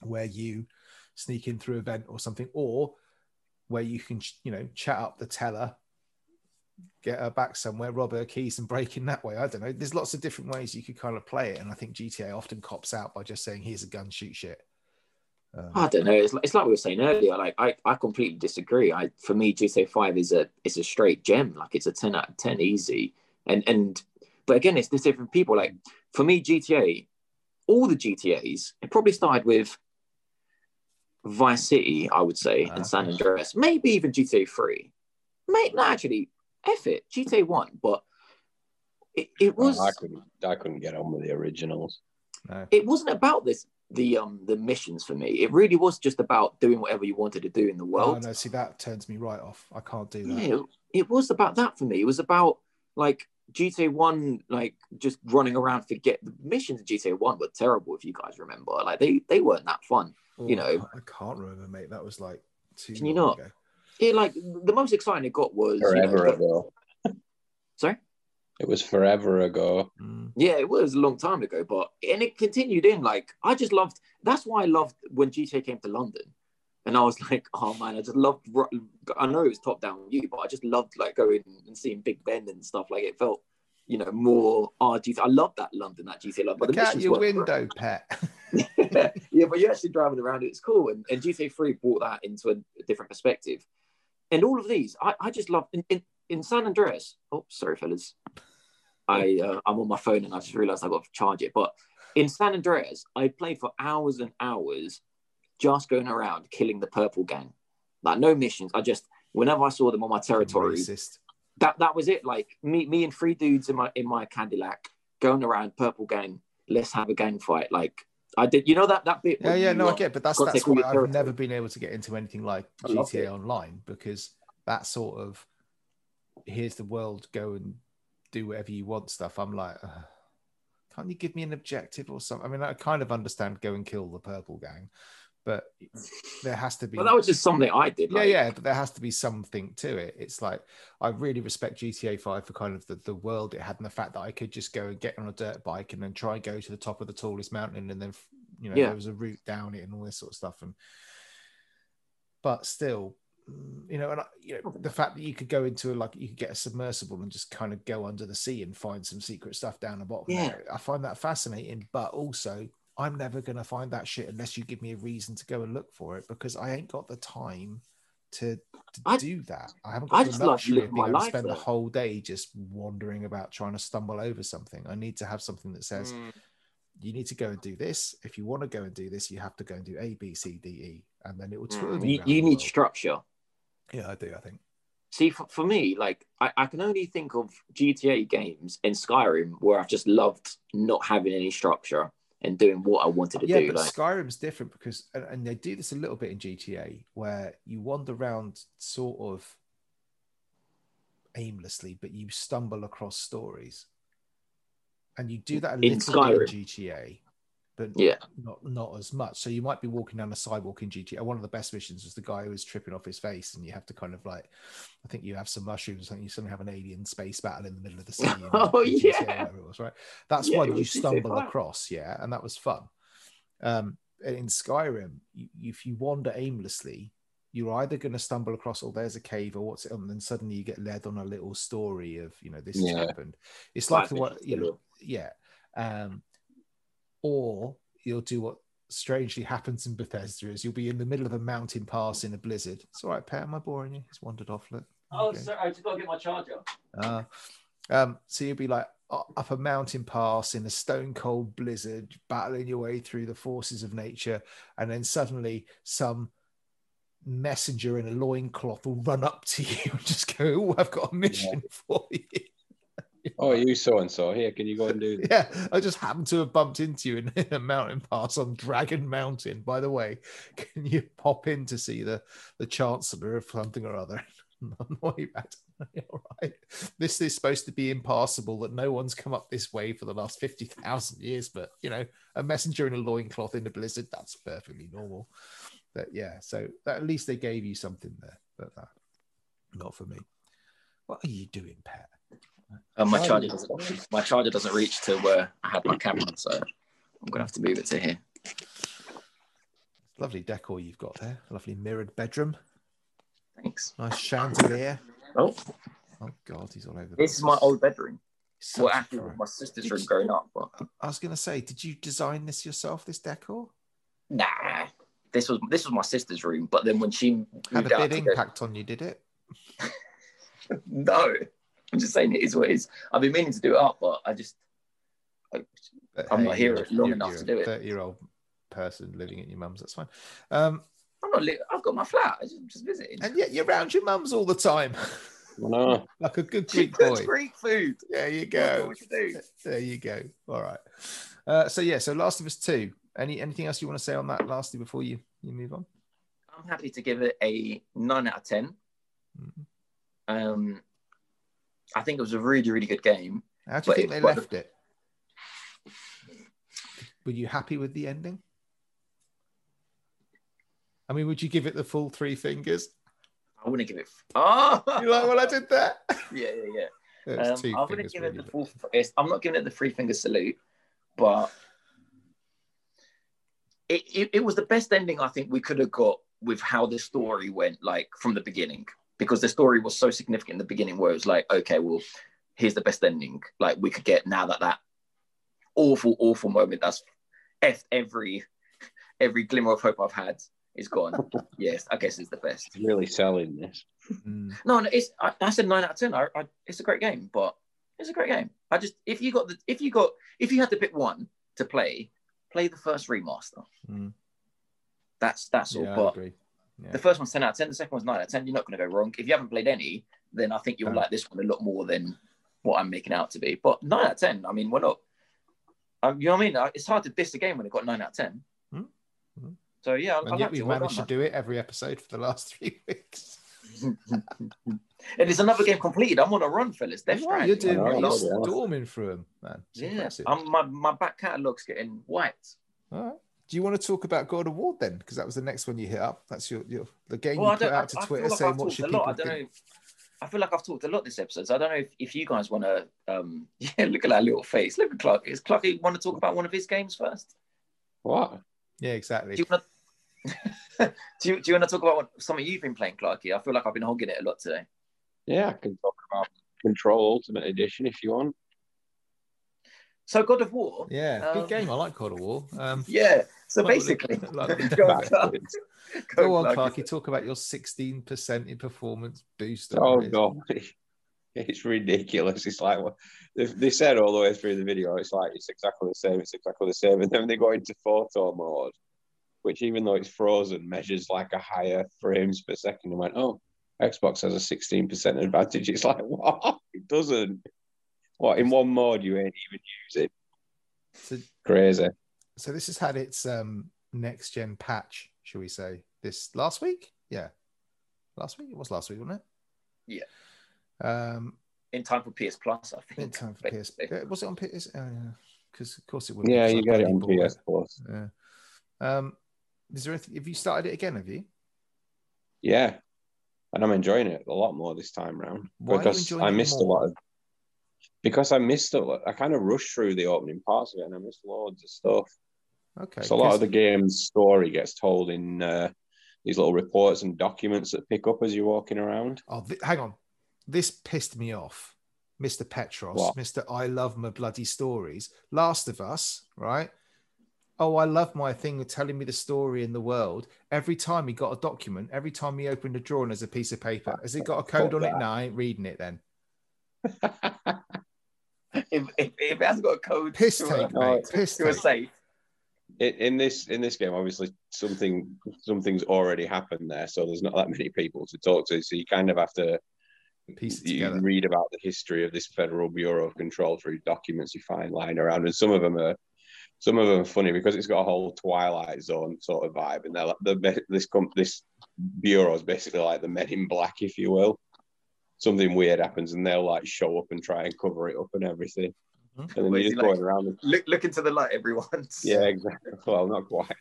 where you sneak in through a vent or something, or where you can you know chat up the teller get her back somewhere, rob her keys, and break in that way. I don't know. There's lots of different ways you could kind of play it, and I think GTA often cops out by just saying, "Here's a gun, shoot shit." Um, I don't know. It's like, it's like we were saying earlier. Like I, I completely disagree. I for me, GTA Five is a is a straight gem. Like it's a ten out of ten, easy. And and but again, it's there's different people. Like for me, GTA, all the GTA's, it probably started with Vice City, I would say, Ah, and San. Andreas, maybe even GTA Three. Mate, no, actually, F it, GTA One. But it, it was I couldn't I couldn't get on with the originals. no. it wasn't about this the um the missions for me. It really was just about doing whatever you wanted to do in the Oh, world. no, see that turns me right off. I can't do that. Yeah, it was about that for me. It was about like GTA One, like just running around. Forget the missions in GTA One were terrible. If you guys remember, like they they weren't that fun. Oh, you know. I can't remember, mate. That was like too. Can you not? ago. It like the most exciting it got was you know, Forever the- ago. [laughs] Sorry. It was forever ago. Mm. Yeah, it was a long time ago, but and it continued in like I just loved. That's why I loved when GTA came to London. And I was [laughs] like, oh man, I just loved. I know it was top down you, but I just loved like going and seeing Big Ben and stuff. Like it felt, you know, more RG. I love that London, that GTA. Love, but Look out your window, pet. [laughs] yeah, but you're actually driving around. It's cool, and, and GTA Three brought that into a, a different perspective. And all of these, I, I just love in, in, in San Andreas. Oh, sorry, fellas. I uh, I'm on my phone and I just realized I've got to charge it. But in San Andreas, I played for hours and hours just going around killing the purple gang. Like no missions. I just whenever I saw them on my territory, Racist. that that was it. Like me, me and three dudes in my in my Cadillac going around purple gang. Let's have a gang fight. Like I did, you know that that bit. Yeah, yeah, no, I get, but that's that's why I've never been able to get into anything like GTA Online because that sort of here's the world, go and do whatever you want stuff. I'm like, can't you give me an objective or something? I mean, I kind of understand go and kill the purple gang, but there has to be. Well, that was just something I did. Yeah, like... yeah, but there has to be something to it. It's like I really respect GTA Five for kind of the, the world it had and the fact that I could just go and get on a dirt bike and then try and go to the top of the tallest mountain and then you know yeah. there was a route down it and all this sort of stuff. And but still, you know, and you know the fact that you could go into a, like you could get a submersible and just kind of go under the sea and find some secret stuff down the bottom. Yeah, I find that fascinating, but also I'm never going to find that shit unless you give me a reason to go and look for it because I ain't got the time to, to I, do that. I haven't got I the luxury of being able to spend the whole day just wandering about trying to stumble over something. I need to have something that says, mm. you need to go and do this. If you want to go and do this, you have to go and do A, B, C, D, E. And then it will turn mm. You, you need structure. Yeah, I do, I think. See, for, for me, like I, I can only think of GTA games in Skyrim where I've just loved not having any structure and doing what I wanted to yeah, do. Yeah, but like... Skyrim's different because, and, and they do this a little bit in GTA, where you wander around sort of aimlessly, but you stumble across stories, and you do that a little Skyrim. bit in GTA but yeah, not not as much. So you might be walking down a sidewalk in GTA. One of the best missions was the guy who was tripping off his face, and you have to kind of like, I think you have some mushrooms, and you suddenly have an alien space battle in the middle of the city. [laughs] oh yeah, was right. That's yeah, one you stumble across, yeah, and that was fun. Um, in Skyrim, you, if you wander aimlessly, you're either going to stumble across, oh, there's a cave, or what's it, and then suddenly you get led on a little story of, you know, this yeah. has happened. It's like the what, you know, yeah. Um, or you'll do what strangely happens in Bethesda is you'll be in the middle of a mountain pass in a blizzard. It's all right, Pat. Am I boring you? He's wandered off. Look. Oh, okay. sorry. I just got to get my charger. Uh, um, so you'll be like up a mountain pass in a stone cold blizzard, battling your way through the forces of nature, and then suddenly some messenger in a loincloth will run up to [laughs] you and just go, Oh, I've got a mission yeah. for you. Oh, you so and so. Here, can you go and do this? [laughs] Yeah, I just happened to have bumped into you in, [laughs] a mountain pass on Dragon Mountain. By the way, can you pop in to see the the Chancellor of something or other? [laughs] All right. This is supposed to be impassable that no one's come up this way for the last 50,000 years, but you know, a messenger in a loincloth in a blizzard, that's perfectly normal. But yeah, so at least they gave you something there, but uh, not for me. What are you doing, Pat? Uh, my charger doesn't, my charger doesn't reach to where I had my camera, so I'm gonna have to move it to here. Lovely decor you've got there. Lovely mirrored bedroom. Thanks. Nice chandelier. Oh, oh God, he's all over. This is my old bedroom. well, actually, my sister's room growing up. But I was gonna say, did you design this yourself? This decor? Nah, this was this was my sister's room. But then when she had a big impact go... on you, did it? [laughs] no. I'm just saying it is what it is. I've been meaning to do it up, but I just I, am hey, not here long enough to do it. Thirty year old person living at your mum's. That's fine. Um, I'm not. Li- I've got my flat. I'm just, just visiting. And yet you're around your mum's all the time. No. [laughs] like a good Greek [laughs] boy. Greek food. There you go. You there you go. All right. Uh, so yeah. So Last of Us Two. Any anything else you want to say on that? Lastly, before you you move on. I'm happy to give it a nine out of 10 mm-hmm. Um, I think it was a really, really good game. How do you think it, they left it? Were you happy with the ending? I mean, would you give it the full three fingers? I wouldn't give it. Oh, you like what I did there? [laughs] Yeah, yeah, yeah. Um, I'm going to give it the full. I'm not giving it the three finger salute, but it, it, it was the best ending I think we could have got with how the story went, like from the beginning, because the story was so significant in the beginning, where it was like, okay, well, here's the best ending, like we could get now that that awful, awful moment that's effed every every glimmer of hope I've had is gone. [laughs] yes, I guess it's the best. It's really selling this. Mm. No, no, it's I, I said nine out of ten. I, I, it's a great game, but it's a great game. I just if you got the if you got if you had to pick one to play, play the first remaster. Mm. That's that's all. Yeah, I but agree. Yeah. the first one's ten out of ten. The second one's nine out of ten. You're not going to go wrong. If you haven't played any, then I think you'll No. like this one a lot more than what I'm making out to be. But nine out of ten. I mean, we're not. Um, you know what I mean? Uh, It's hard to diss a game when it got nine out of ten. Hmm. Hmm. So yeah, I, I and yet it. we've Well managed to do it every episode for the last [laughs] three weeks. [laughs] and it's another game completed. I'm on a run, fellas. Death Wow, you're doing I know, you're storming through them, man. It's Yeah. I'm, my my back catalogue's getting white. All right. Do you want to talk about God of War then? Because that was the next one you hit up. That's your, your the game Well, I you put don't. out to I, I Twitter feel like saying I've what talked should a lot. I people don't think. know. I feel like I've talked a lot this episode, so I don't know if, if you guys want to. Um, [laughs] yeah, look at that little face. Look at Clark. Is Clarky want to talk about one of his games first? What? Yeah, exactly. Do you want to? [laughs] do you, do you want to talk about what, something you've been playing, Clarky? I feel like I've been hogging it a lot today. Yeah, I can talk about Control Ultimate Edition if you want. So God of War. Yeah, Um, good game. I like God of War. Um, Yeah. So [laughs] Like- [laughs] basically, like- [laughs] go, on, Backwards. go on, Clarky. Clarky. Talk about your 16% in performance boost. Oh it. god, it's ridiculous. It's like what they, they said all the way through the video. It's like it's exactly the same. It's exactly the same. And then they go into photo mode, which even though it's frozen, measures like a higher frames per second. And went, oh, Xbox has a sixteen percent advantage. It's like what? It doesn't. What in one mode you ain't even using? So, Crazy. So this has had its um, next gen patch, shall we say, this last week? Yeah. Last week? It was last week, wasn't it? Yeah. Um, in time for PS Plus, I think. in time for PS. basically. uh, Was it on PS? Oh, yeah. Because of course it would. Yeah, you got it on PS Plus. Yeah. Um, is there anything? Have you started it again? Have you? Yeah, and I'm enjoying it a lot more this time round Why are you because enjoying I it missed a more? lot of. Because I missed lot. I kind of rushed through the opening parts of it, and I missed loads of stuff. Okay. so a lot of the game's story gets told in uh, these little reports and documents that pick up as you're walking around. Oh, th- hang on. This pissed me off. Mr. Petros, What? Mr. I love my bloody stories. Last of Us, right? Oh, I love my thing of telling me the story in the world. Every time he got a document, every time he opened a drawer and there's a piece of paper, has it got a code on it? that. No, I ain't reading it then. [laughs] If, if, if it hasn't got a code Piss to, take, a, mate. to, Piss to a safe, in, in this in this game, obviously something something's already happened there, so there's not that many people to talk to. So you kind of have to Piece it you together. read about the history of this Federal Bureau of Control through documents you find lying around, and some of them are some of them are funny because it's got a whole Twilight Zone sort of vibe, and they're like the this com- this bureau is basically like the Men in Black, if you will. Something weird happens, and they'll like show up and try and cover it up and everything, Mhm. and then Wait, you're just he like- going around. And, look, look into the light, everyone. [laughs] yeah, exactly. [laughs] Well, not quite.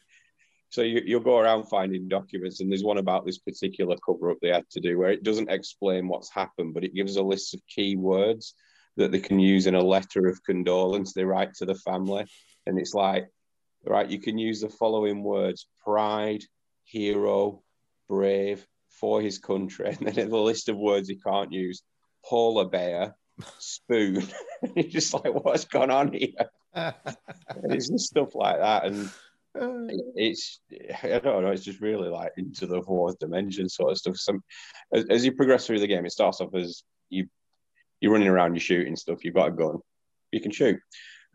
So you, you'll go around finding documents, and there's one about this particular cover up they had to do where it doesn't explain what's happened, but it gives a list of key words that they can use in a letter of condolence they write to the family. And it's like, right, you can use the following words pride, hero, brave, for his country. And then a list of words he can't use polar bear, spoon. [laughs] You're just like, what's gone on here? It's just stuff like that. And it's I don't know, it's just really like into the fourth dimension sort of stuff. Some as, as you progress through the game, it starts off as you you're running around, you're shooting stuff, you've got a gun, you can shoot.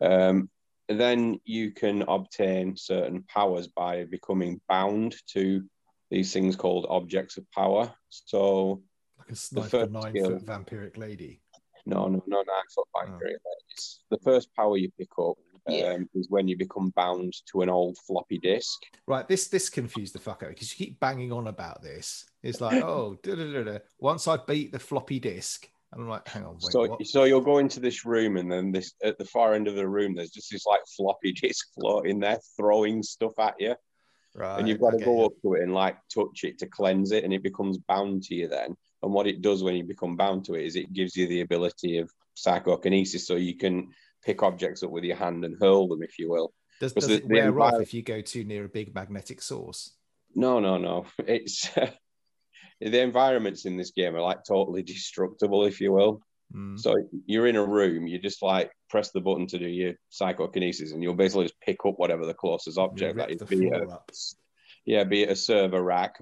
Um, then you can obtain certain powers by becoming bound to these things called objects of power. So like a sniper first nine skill. foot vampiric lady. no, no, no, nine foot Oh. binder. It's the first power you pick up um, Yeah. is when you become bound to an old floppy disk. Right, this this confused the fuck out because you keep banging on about this. It's like, [coughs] oh, da, da, da, da. once I beat the floppy disk, and I'm like, hang on, wait, so, what? so you'll go into this room, and then this at the far end of the room, there's just this like floppy [laughs] disk floating there, throwing stuff at you, Right, and you've got to go up to it and like touch it to cleanse it, and it becomes bound to you then. And what it does when you become bound to it is it gives you the ability of psychokinesis, so you can pick objects up with your hand and hurl them, if you will. Does, does it wear off if you go too near a big magnetic source? No, no, no. [laughs] It's [laughs] the environments in this game are like totally destructible, if you will. Mm. So you're in a room, you just like press the button to do your psychokinesis, and you'll basically just pick up whatever the closest object that rip is. the Be floor it, yeah, be it a server rack.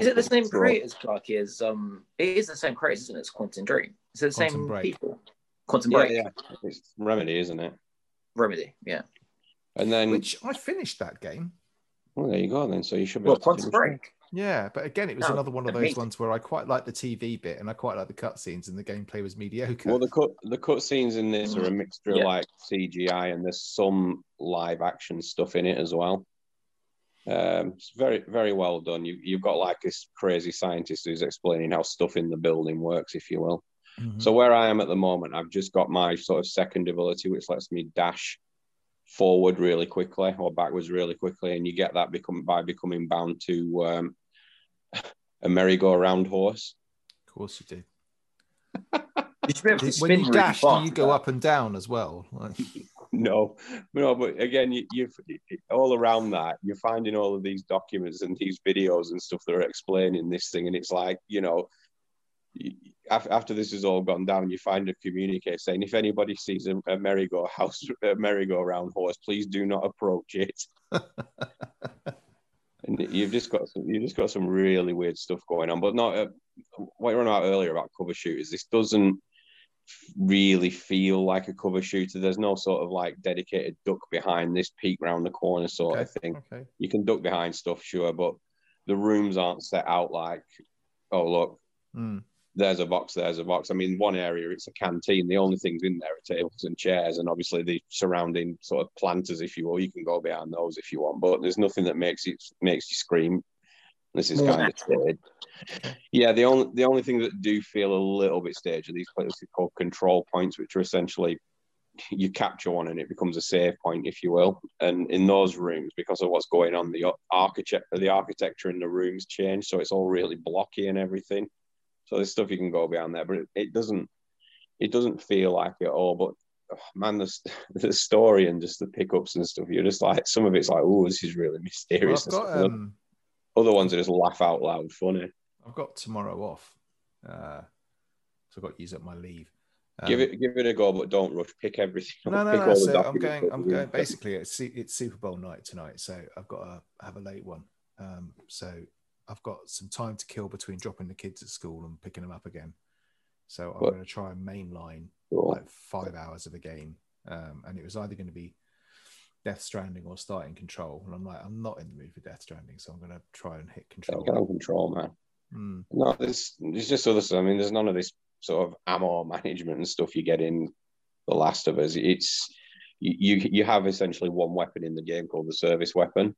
Is it the same floor. creators, Clarky, Is um? It is the same creators, isn't it? As Quantum Dream. Is it the Quantum same Break. people? Quantum Yeah, Break, yeah. It's Remedy, isn't it? Remedy, yeah. And then, Which I finished that game. well, there you go. Then, so you should be. Well, able Quantum finish it. Break. Yeah, but again, it was No, another one of those amazing. ones where I quite like the TV bit and I quite like the cutscenes and the gameplay was mediocre. Well, the cut the cut scenes in this are a mixture Yeah. of like CGI and there's some live action stuff in it as well. Um, it's very very well done. You you've got like this crazy scientist who's explaining how stuff in the building works, if you will. Mhm. So where I am at the moment, I've just got my sort of second ability, which lets me dash forward really quickly or backwards really quickly, and you get that become by becoming bound to um, a merry-go-round horse. of course you do. [laughs] You should be able to when spin you really dash, do you go up and down as well? [laughs] No, no, but again, you, you've all around that, you're finding all of these documents and these videos and stuff that are explaining this thing, and it's like, you know, after this has all gone down, you find a communique saying, if anybody sees a, a merry-go [laughs] house, a merry-go-round horse, please do not approach it. And you've just got some, you've just got some really weird stuff going on. But not uh, what you were on about earlier about cover shooters. This doesn't really feel like a cover shooter. There's no sort of like dedicated duck behind this peek round the corner sort okay, of thing. okay. You can duck behind stuff, sure, but the rooms aren't set out like, oh look, Mm. There's a box, there's a box. I mean, one area it's a canteen. The only things in there are tables and chairs, and obviously the surrounding sort of planters, if you will. You can go behind those if you want, but there's nothing that makes it makes you scream. This is kind of. Yeah, the only the only thing that do feel a little bit staged are these places called control points, which are essentially you capture one and it becomes a save point, if you will. And in those rooms, because of what's going on, the architect the architecture in the rooms change, so it's all really blocky and everything. So there's stuff you can go behind there, but it, it doesn't it doesn't feel like it all. But oh, man, the, [laughs] the story and just the pickups and stuff, you're just like some of it's like, oh, this is really [laughs] Well, mysterious. I've got um, Other ones are just laugh out loud funny. I've got tomorrow off, uh, so I've got to use up my leave. Um, give it give it a go, but don't rush. Pick everything. No, up. no, Pick no. So I'm going. I'm going. Basically, it's it's Super Bowl night tonight, so I've got to have a late one. Um, so I've got some time to kill between dropping the kids at school and picking them up again. So I'm What? going to try and mainline like five hours of a game, um, and it was either going to be Death Stranding or starting Control, and I'm like, I'm not in the mood for Death Stranding, so I'm going to try and hit Control. Get on control, man. Mm. No, there's there's just other stuff. I mean, there's none of this sort of ammo [laughs] management and stuff you get in The Last of Us. It's you you, you have essentially one weapon in the game called the service weapon.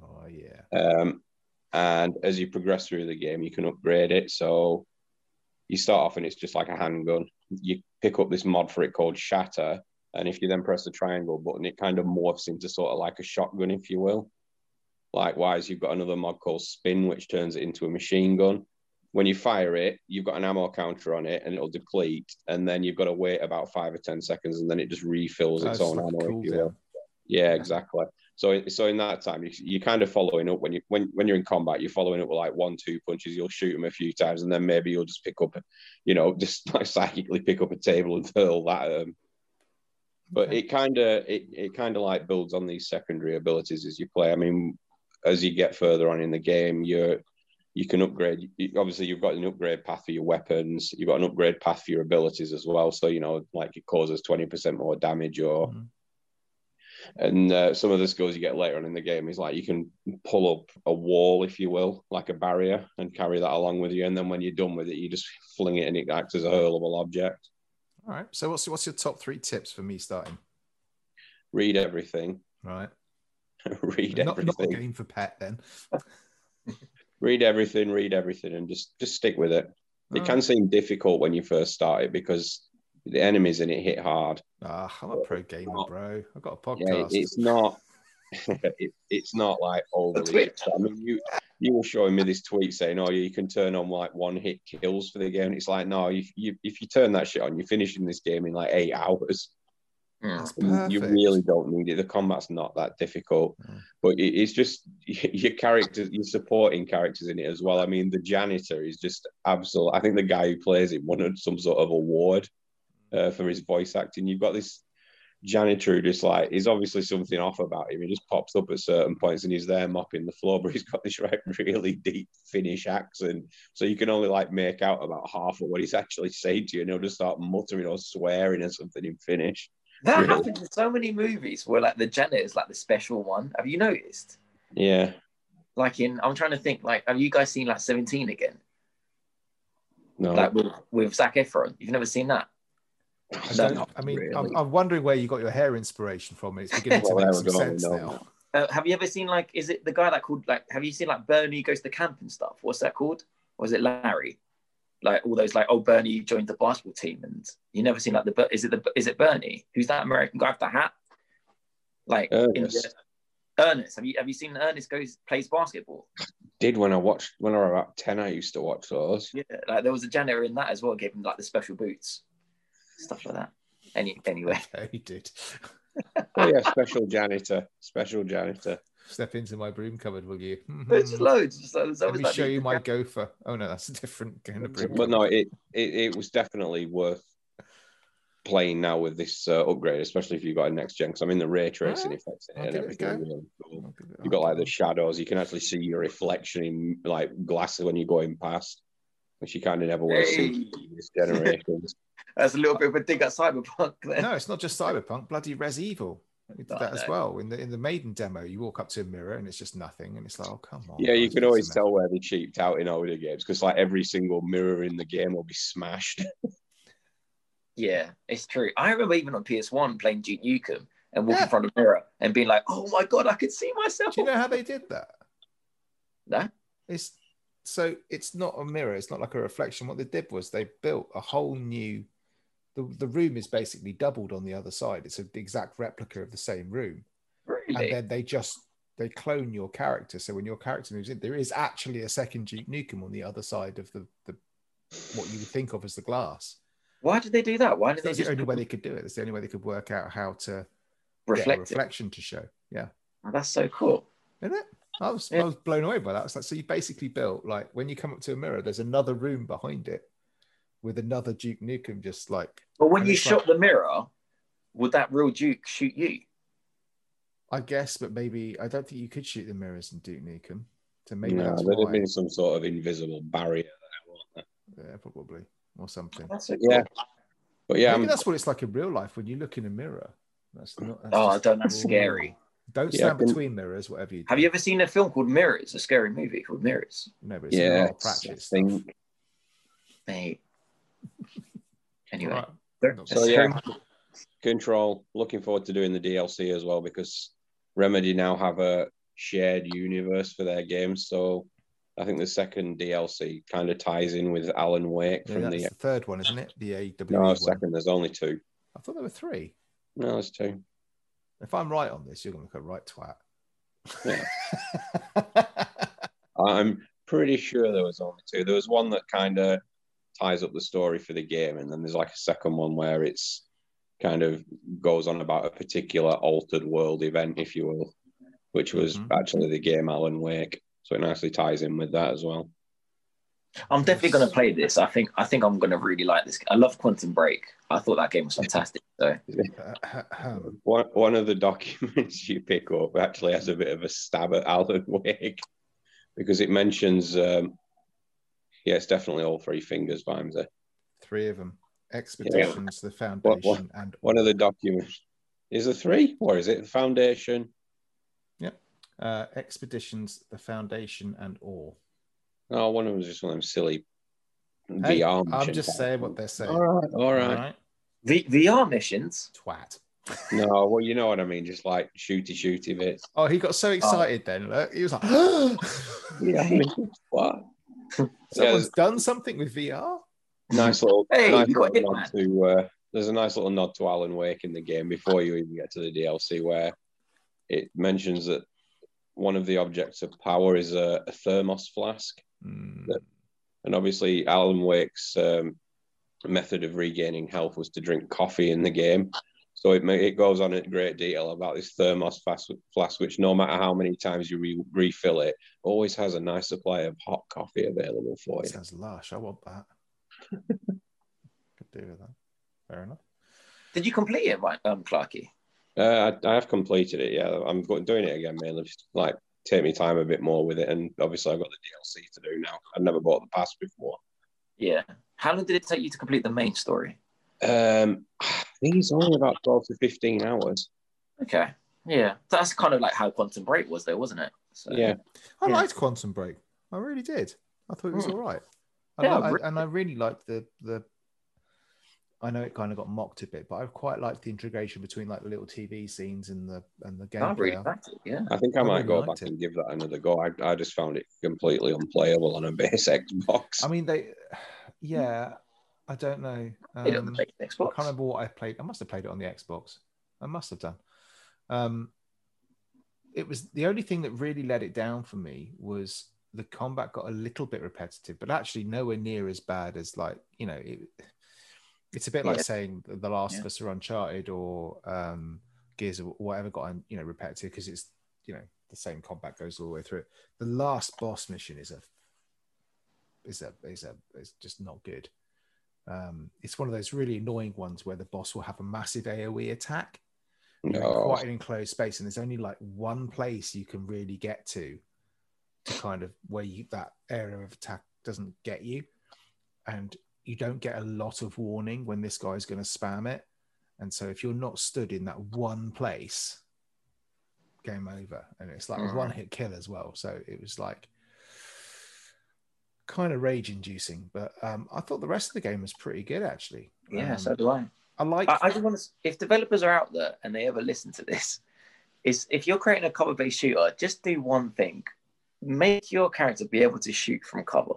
Oh yeah. Um, and as you progress through the game, you can upgrade it. So you start off and it's just like a handgun. You pick up this mod for it called Shatter, and if you then press the triangle button, it kind of morphs into sort of like a shotgun, if you will. Likewise, you've got another mod called Spin, which turns it into a machine gun. When you fire it, you've got an ammo counter on it, and it'll deplete, and then you've got to wait about five or ten seconds, and then it just refills its own ammo, if you will. cooldown. Yeah, exactly. So, so in that time, you, you're kind of following up when you when when you're in combat. You're following up with like one, two punches. You'll shoot them a few times, and then maybe you'll just pick up, you know, [laughs] just like psychically pick up a table and hurl that at 'em. But Okay. it kind of it, it kind of like builds on these secondary abilities as you play. I mean, as you get further on in the game, you're you can upgrade. Obviously, you've got an upgrade path for your weapons. You've got an upgrade path for your abilities as well. So you know, like it causes twenty percent more damage or Mhm. And uh, some of the skills you get later on in the game is like you can pull up a wall, if you will, like a barrier, and carry that along with you. And then when you're done with it, you just fling it and it acts as a hurlable object. All right. So what's what's your top three tips for me starting? Read everything. Right. [laughs] read Not, not a everything. game for pet then. [laughs] read everything. Read everything, and just just stick with it. It can seem difficult when you first start it because the enemies in it hit hard. Ah, I'm a pro gamer, bro. I've got a podcast. Yeah, it's not. [laughs] it, it's not like [laughs] overly. Twitch. I mean, you you were showing me this tweet saying, "Oh, you can turn on like one hit kills for the game." It's like, no, if you if you turn that shit on, you're finishing this game in like eight hours. Mm. You- You really don't need it. The combat's not that difficult, Mm. but it, it's just [laughs] your characters, your supporting characters in it as well. I mean, the janitor is just absolute. I think the guy who plays it won some sort of award uh, for his voice acting. You've got this janitor who just like is obviously something off about him. He just pops up at certain points and he's there mopping the floor, [laughs] but he's got this really deep Finnish accent, so you can only like make out about half of what he's actually saying to you, and he'll just start muttering or swearing or something in Finnish. That Really? happens in so many movies where like the janitor is like the special one. Have you noticed? Yeah. Like in, I'm trying to think. Like, have you guys seen like 17 again? No. Like with with Zac Efron. You've never seen that? I, don't- I mean, really. I'm, I'm wondering where you got your hair inspiration from. It's beginning to Well, make some sense no. now. Uh, have you ever seen like? Is it the guy that called like? Have you seen like Bernie goes to camp and stuff? What's that called? Or is it Larry? Like all those like, oh Bernie joined the basketball team, and you never seen like the is it the is it Bernie? Who's that American guy with the hat? Like in Ernest. the, Ernest. Have you have you seen Ernest goes plays basketball? Did when I watched when I was about ten, I used to watch those. Yeah, like there was a janitor in that as well, gave him like the special boots, stuff like that. Any anyway, [laughs] Yeah, he did. [laughs] Oh yeah, special janitor, special janitor. Step into my broom cupboard, will you? [laughs] there's loads. Just, there's Let me show you my gopher. Oh no, that's a different kind of broom. But no, it, it it was definitely worth playing now with this uh, upgrade, especially if you've got a next gen. Because I mean, the ray tracing Alright, effects in I'll it and give it everything. go. are really cool. I'll it- You got like the shadows. You can actually see your reflection in like glasses when you're going past, which you kind of never want to see in this generation. That's a little bit of a dig at Cyberpunk there. No, it's not just Cyberpunk. Bloody Res Evil. We did that as well in the in the maiden demo. You walk up to a mirror and it's just nothing, and it's like, oh come on. yeah, you can always tell where they cheaped out in older games because like every single mirror in the game will be smashed. [laughs] Yeah, it's true. I remember even on PS1 playing Duke Nukem and walking Yeah. in front of a mirror and being like, "Oh my god, I could see myself." Do you know how they did that? No? It's so it's not a mirror. It's not like a reflection. What they did was they built a whole new. The, the room is basically doubled on the other side. It's an exact replica of the same room, Really? and then they just they clone your character. So when your character moves in, there is actually a second Duke Nukem on the other side of the, the what you would think of as the glass. Why did they do that? Why did they That's the only way they could do it. It's the only way they could work out how to reflect get a it? reflection to show. Yeah. Oh, that's so cool. Isn't it? I was Yeah. I was blown away by that. It's like so you basically built like when you come up to a mirror, there's another room behind it with another Duke Nukem just like But when you shot like- the mirror, would that real Duke shoot you? I guess, but maybe I don't think you could shoot the mirrors in Duke Nukem. So maybe no, that's there'd have been some sort of invisible barrier there, there? Yeah, probably. Or something. That's so Yeah. But yeah, maybe I'm- that's what it's like in real life when you look in a mirror. That's not that's Oh, I don't. That's Ooh. scary. Don't stand I can- between mirrors, whatever you do. Have you ever seen a film called Mirrors? A scary movie called Mirrors. No, but it's a yeah, lot of I practice. think. Mate. [laughs] Anyway, Right. That's So, yeah. very- Control. Looking forward to doing the DLC as well because Remedy now have a shared universe for their games. So I think the second DLC kind of ties in with Alan Wake Yeah, from that's the. the third one, isn't it? The AWE No, one. second. There's only two. I thought there were three. No, there's two. If I'm right on this, you're going to look a right twat. Yeah. [laughs] I'm pretty sure there was only two. There was one that kind of ties up the story for the game, and then there's like a second one where it's kind of goes on about a particular altered world event, if you will, which was Mhm. actually the game Alan Wake. So it nicely ties in with that as well. I'm definitely going to play this. I think. I think I'm going to really like this. I love Quantum Break. I thought that game was fantastic. So [laughs] One, one of the documents [laughs] you pick up actually has a bit of a stab at Alan Wake because it mentions, um, yeah, it's definitely all three fingers, Vimesy. three of them. Expeditions, the What- Foundation, and One of the documents is there three, or is it the Foundation? uh, Expeditions, the Foundation, and all. Oh, one of them is just one of them silly Hey, VR. I'm just type saying what they're saying. All right, all right. All right? v- VR missions. Twat. No, well, you know what I mean. Just like shooty, shooty bits. Oh, he got so excited then. Look, he was like, [gasps] Yeah, I [laughs] mean, what? [laughs] someone's Yeah, done something with VR. nice little, [laughs] Hey, nice little hit, nod to. Uh, there's a nice little nod to Alan Wake in the game before you even get to the DLC, where it mentions that one of the objects of power is a, a thermos flask, Hmm. That- and obviously Alan Wake's um, method of regaining health was to drink coffee in the game. So it ma- it goes on in great detail about this thermos flask, flask which no matter how many times you re- refill it, always has a nice supply of hot coffee available for you. Sounds lush. I want that. [laughs] Could do with that. Fair enough. Did you complete it, right, um, Clarky? Uh, I, I have completed it. Yeah, I'm doing it again mainly just like take me time a bit more with it, and obviously I've got the DLC to do now. I've never bought the pass before. Yeah. How long did it take you to complete the main story? Um, I think it's only about twelve to fifteen hours. Okay. Yeah. That's kind of like how Quantum Break was, though, wasn't it? So, Yeah, I Yeah. liked Quantum Break. I really did. I thought it was Mm. all right. I Yeah, li- I- and I really liked the the. I know it kind of got mocked a bit, but I quite liked the integration between like the little TV scenes and the and the I really liked it. Yeah. I think I, I might really go liked back it. and give that another go. I, I just found it completely unplayable on a base [laughs] Xbox. I mean, they, [sighs] yeah, I don't know. Played it on the Um, I Xbox. can't remember what I played. I must have played it on the Xbox. I must have done. Um, it was the only thing that really let it down for me was the combat got a little bit repetitive, but actually nowhere near as bad as like you know. It, it's a bit like Yeah. saying The Last of Us or Uncharted or um, Gears or whatever got you know repetitive because it's you know the same combat goes all the way through. The last boss mission is a is a is a is just not good. Um, it's one of those really annoying ones where the boss will have a massive AOE attack. You're in quite an enclosed space, and there's only like one place you can really get to, to kind of where you that area of attack doesn't get you, and you don't get a lot of warning when this guy's going to spam it. And so if you're not stood in that one place, game over. And it's like a Mhm. one hit kill as well. So it was like kind of rage inducing. But um, I thought the rest of the game was pretty good actually. Yeah, Um, so do I. I like. I, I just want to. If developers are out there and they ever listen to this, is if you're creating a cover-based shooter, just do one thing: make your character be able to shoot from cover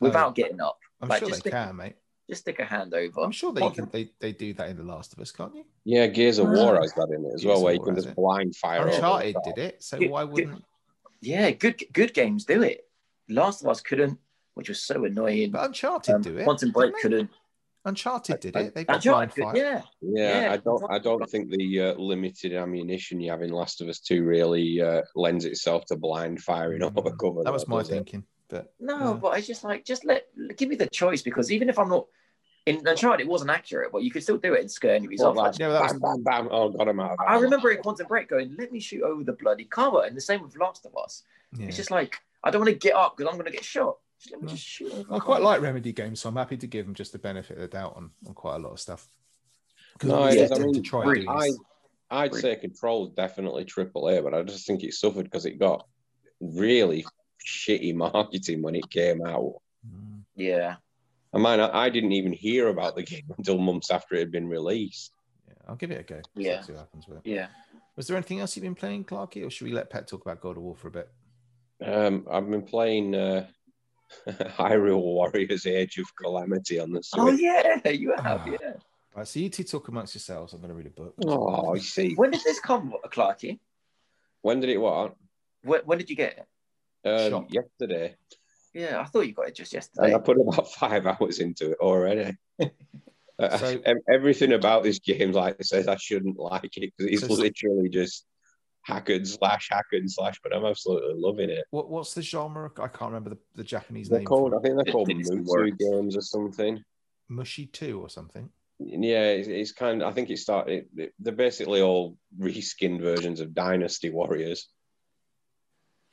without getting up. I'm like, sure they just stick- can, mate. Just stick a hand over. I'm sure they What- can, they they do that in The Last of Us, can't you? yeah, Gears of War has that in it as Gears well, of where you can just it. blind fire. over Uncharted the did it, so Good- why wouldn't? Yeah, good good games do it. Last of Us couldn't, which was so annoying. But Uncharted Um, do it. Quantum Break couldn't. Uncharted did I- it. They've got Uncharted blind fire. yeah. Yeah, Yeah, I don't. I don't think the uh, limited ammunition you have in Last of Us Two really uh, lends itself to blind firing Mm, over cover. That was my does it? thinking. But No, yeah. but it's just like just let give me the choice because even if I'm not in Uncharted, it wasn't accurate, but you could still do it and scare enemies Well, off. like, Yeah, bam, bam, bam. Oh, got him out. of I remember in Quantum Break going, "Let me shoot over the bloody cover," and the same with Last of Us. yeah. It's just like I don't want to get up because I'm going to get shot. Just let me No. just shoot. Over I quite like Remedy games, so I'm happy to give them just the benefit of the doubt on, on quite a lot of stuff. Because No, we it is. get I them to mean, try really, and do I, this. I'd say Control is definitely triple A, but I just think it suffered because it got really shitty marketing when it came out. Mm. Yeah, I mean, I, I didn't even hear about the game [laughs] until months after it had been released. Yeah, I'll give it a go. Yeah. See what happens with it. yeah. Was there anything else you've been playing, Clarky, or should we let Pet talk about God of War for a bit? Um, I've been playing uh, [laughs] Hyrule Warriors Age of Calamity on the Switch. Oh yeah, [laughs] you have. Ah. Yeah. Right, so you two talk amongst yourselves. I'm going to read a book. Oh, you see, When did this come, Clarky? when did it what? When, when did you get it? Um, yesterday. Yeah, I thought you got it just And yesterday. I put about [laughs] five hours into it already. So- em- everything about this game, like I says, I shouldn't like it because it's So- literally just hack and slash, hack and slash. But I'm absolutely loving it. What, what's the genre? I can't remember the, the Japanese They're name. called, I think they're called [laughs] it's Musou games or something. it. Mushy 2 or something. Yeah, it's, it's kind of. I think it started. it- They're basically all reskinned versions of Dynasty Warriors.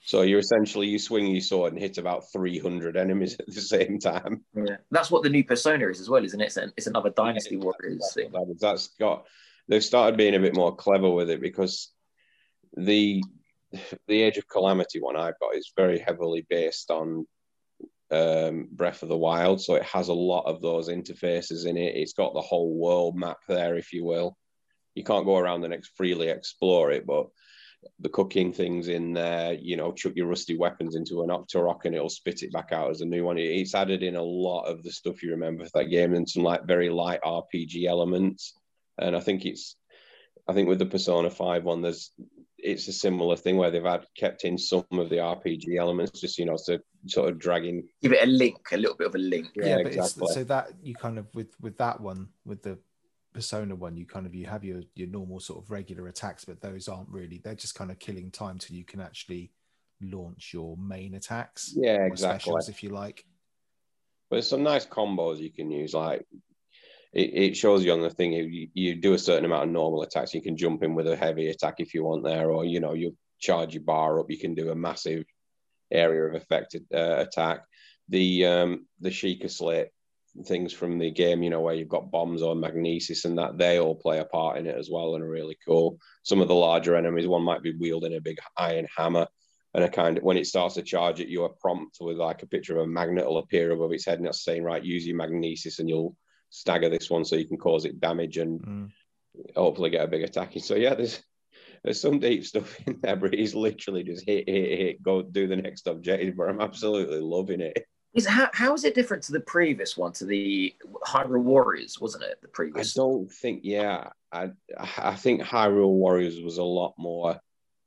So you're essentially you swing your sword and hit about 300 enemies at the same time. Yeah, that's what the new Persona is as well, isn't it? It's, an, it's another Dynasty Warriors That's, thing. what that is. that's got. They've started being a bit more clever with it because the the Age of Calamity one I've got is very heavily based on um, Breath of the Wild, so it has a lot of those interfaces in it. It's got the whole world map there, if you will. You can't go around and ex- freely explore it, but the cooking things in there, you know, chuck your rusty weapons into an Octorok and it'll spit it back out as a new one. It's added in a lot of the stuff you remember for that game and some like very light RPG elements. And I think it's, I think with the Persona 5 one, there's, it's a similar thing where they've had kept in some of the RPG elements, just, you know, to sort of dragging. Give it a link, a little bit of a link. Yeah, but exactly. it's so that you kind of with with that one with the Persona one, you kind of you have your your normal sort of regular attacks, but those aren't really. They're just kind of killing time till you can actually launch your main attacks. Yeah, exactly. specials, if you like. But there's some nice combos you can use. Like it, it shows you on the thing you, you do a certain amount of normal attacks. You can jump in with a heavy attack if you want there, or you know you charge your bar up. You can do a massive area of affected uh, attack. The um the Sheikah Slate things from the game, you know, where you've got bombs or magnesis and that they all play a part in it as well and are really cool. Some of the larger enemies, one might be wielding a big iron hammer and a kind of when it starts to charge it, you are prompt with like a picture of a magnet will appear above its head and it's saying, right, use your magnesis and you'll stagger this one so you can cause it damage and Mm. hopefully get a big attack. So yeah, there's there's some deep stuff [laughs] in there, but he's literally just hit, hit, hit, go do the next objective. But I'm absolutely loving it. Is how how is it different to the previous one, to the Hyrule Warriors, wasn't it? The previous. I don't think, yeah, I I think Hyrule Warriors was a lot more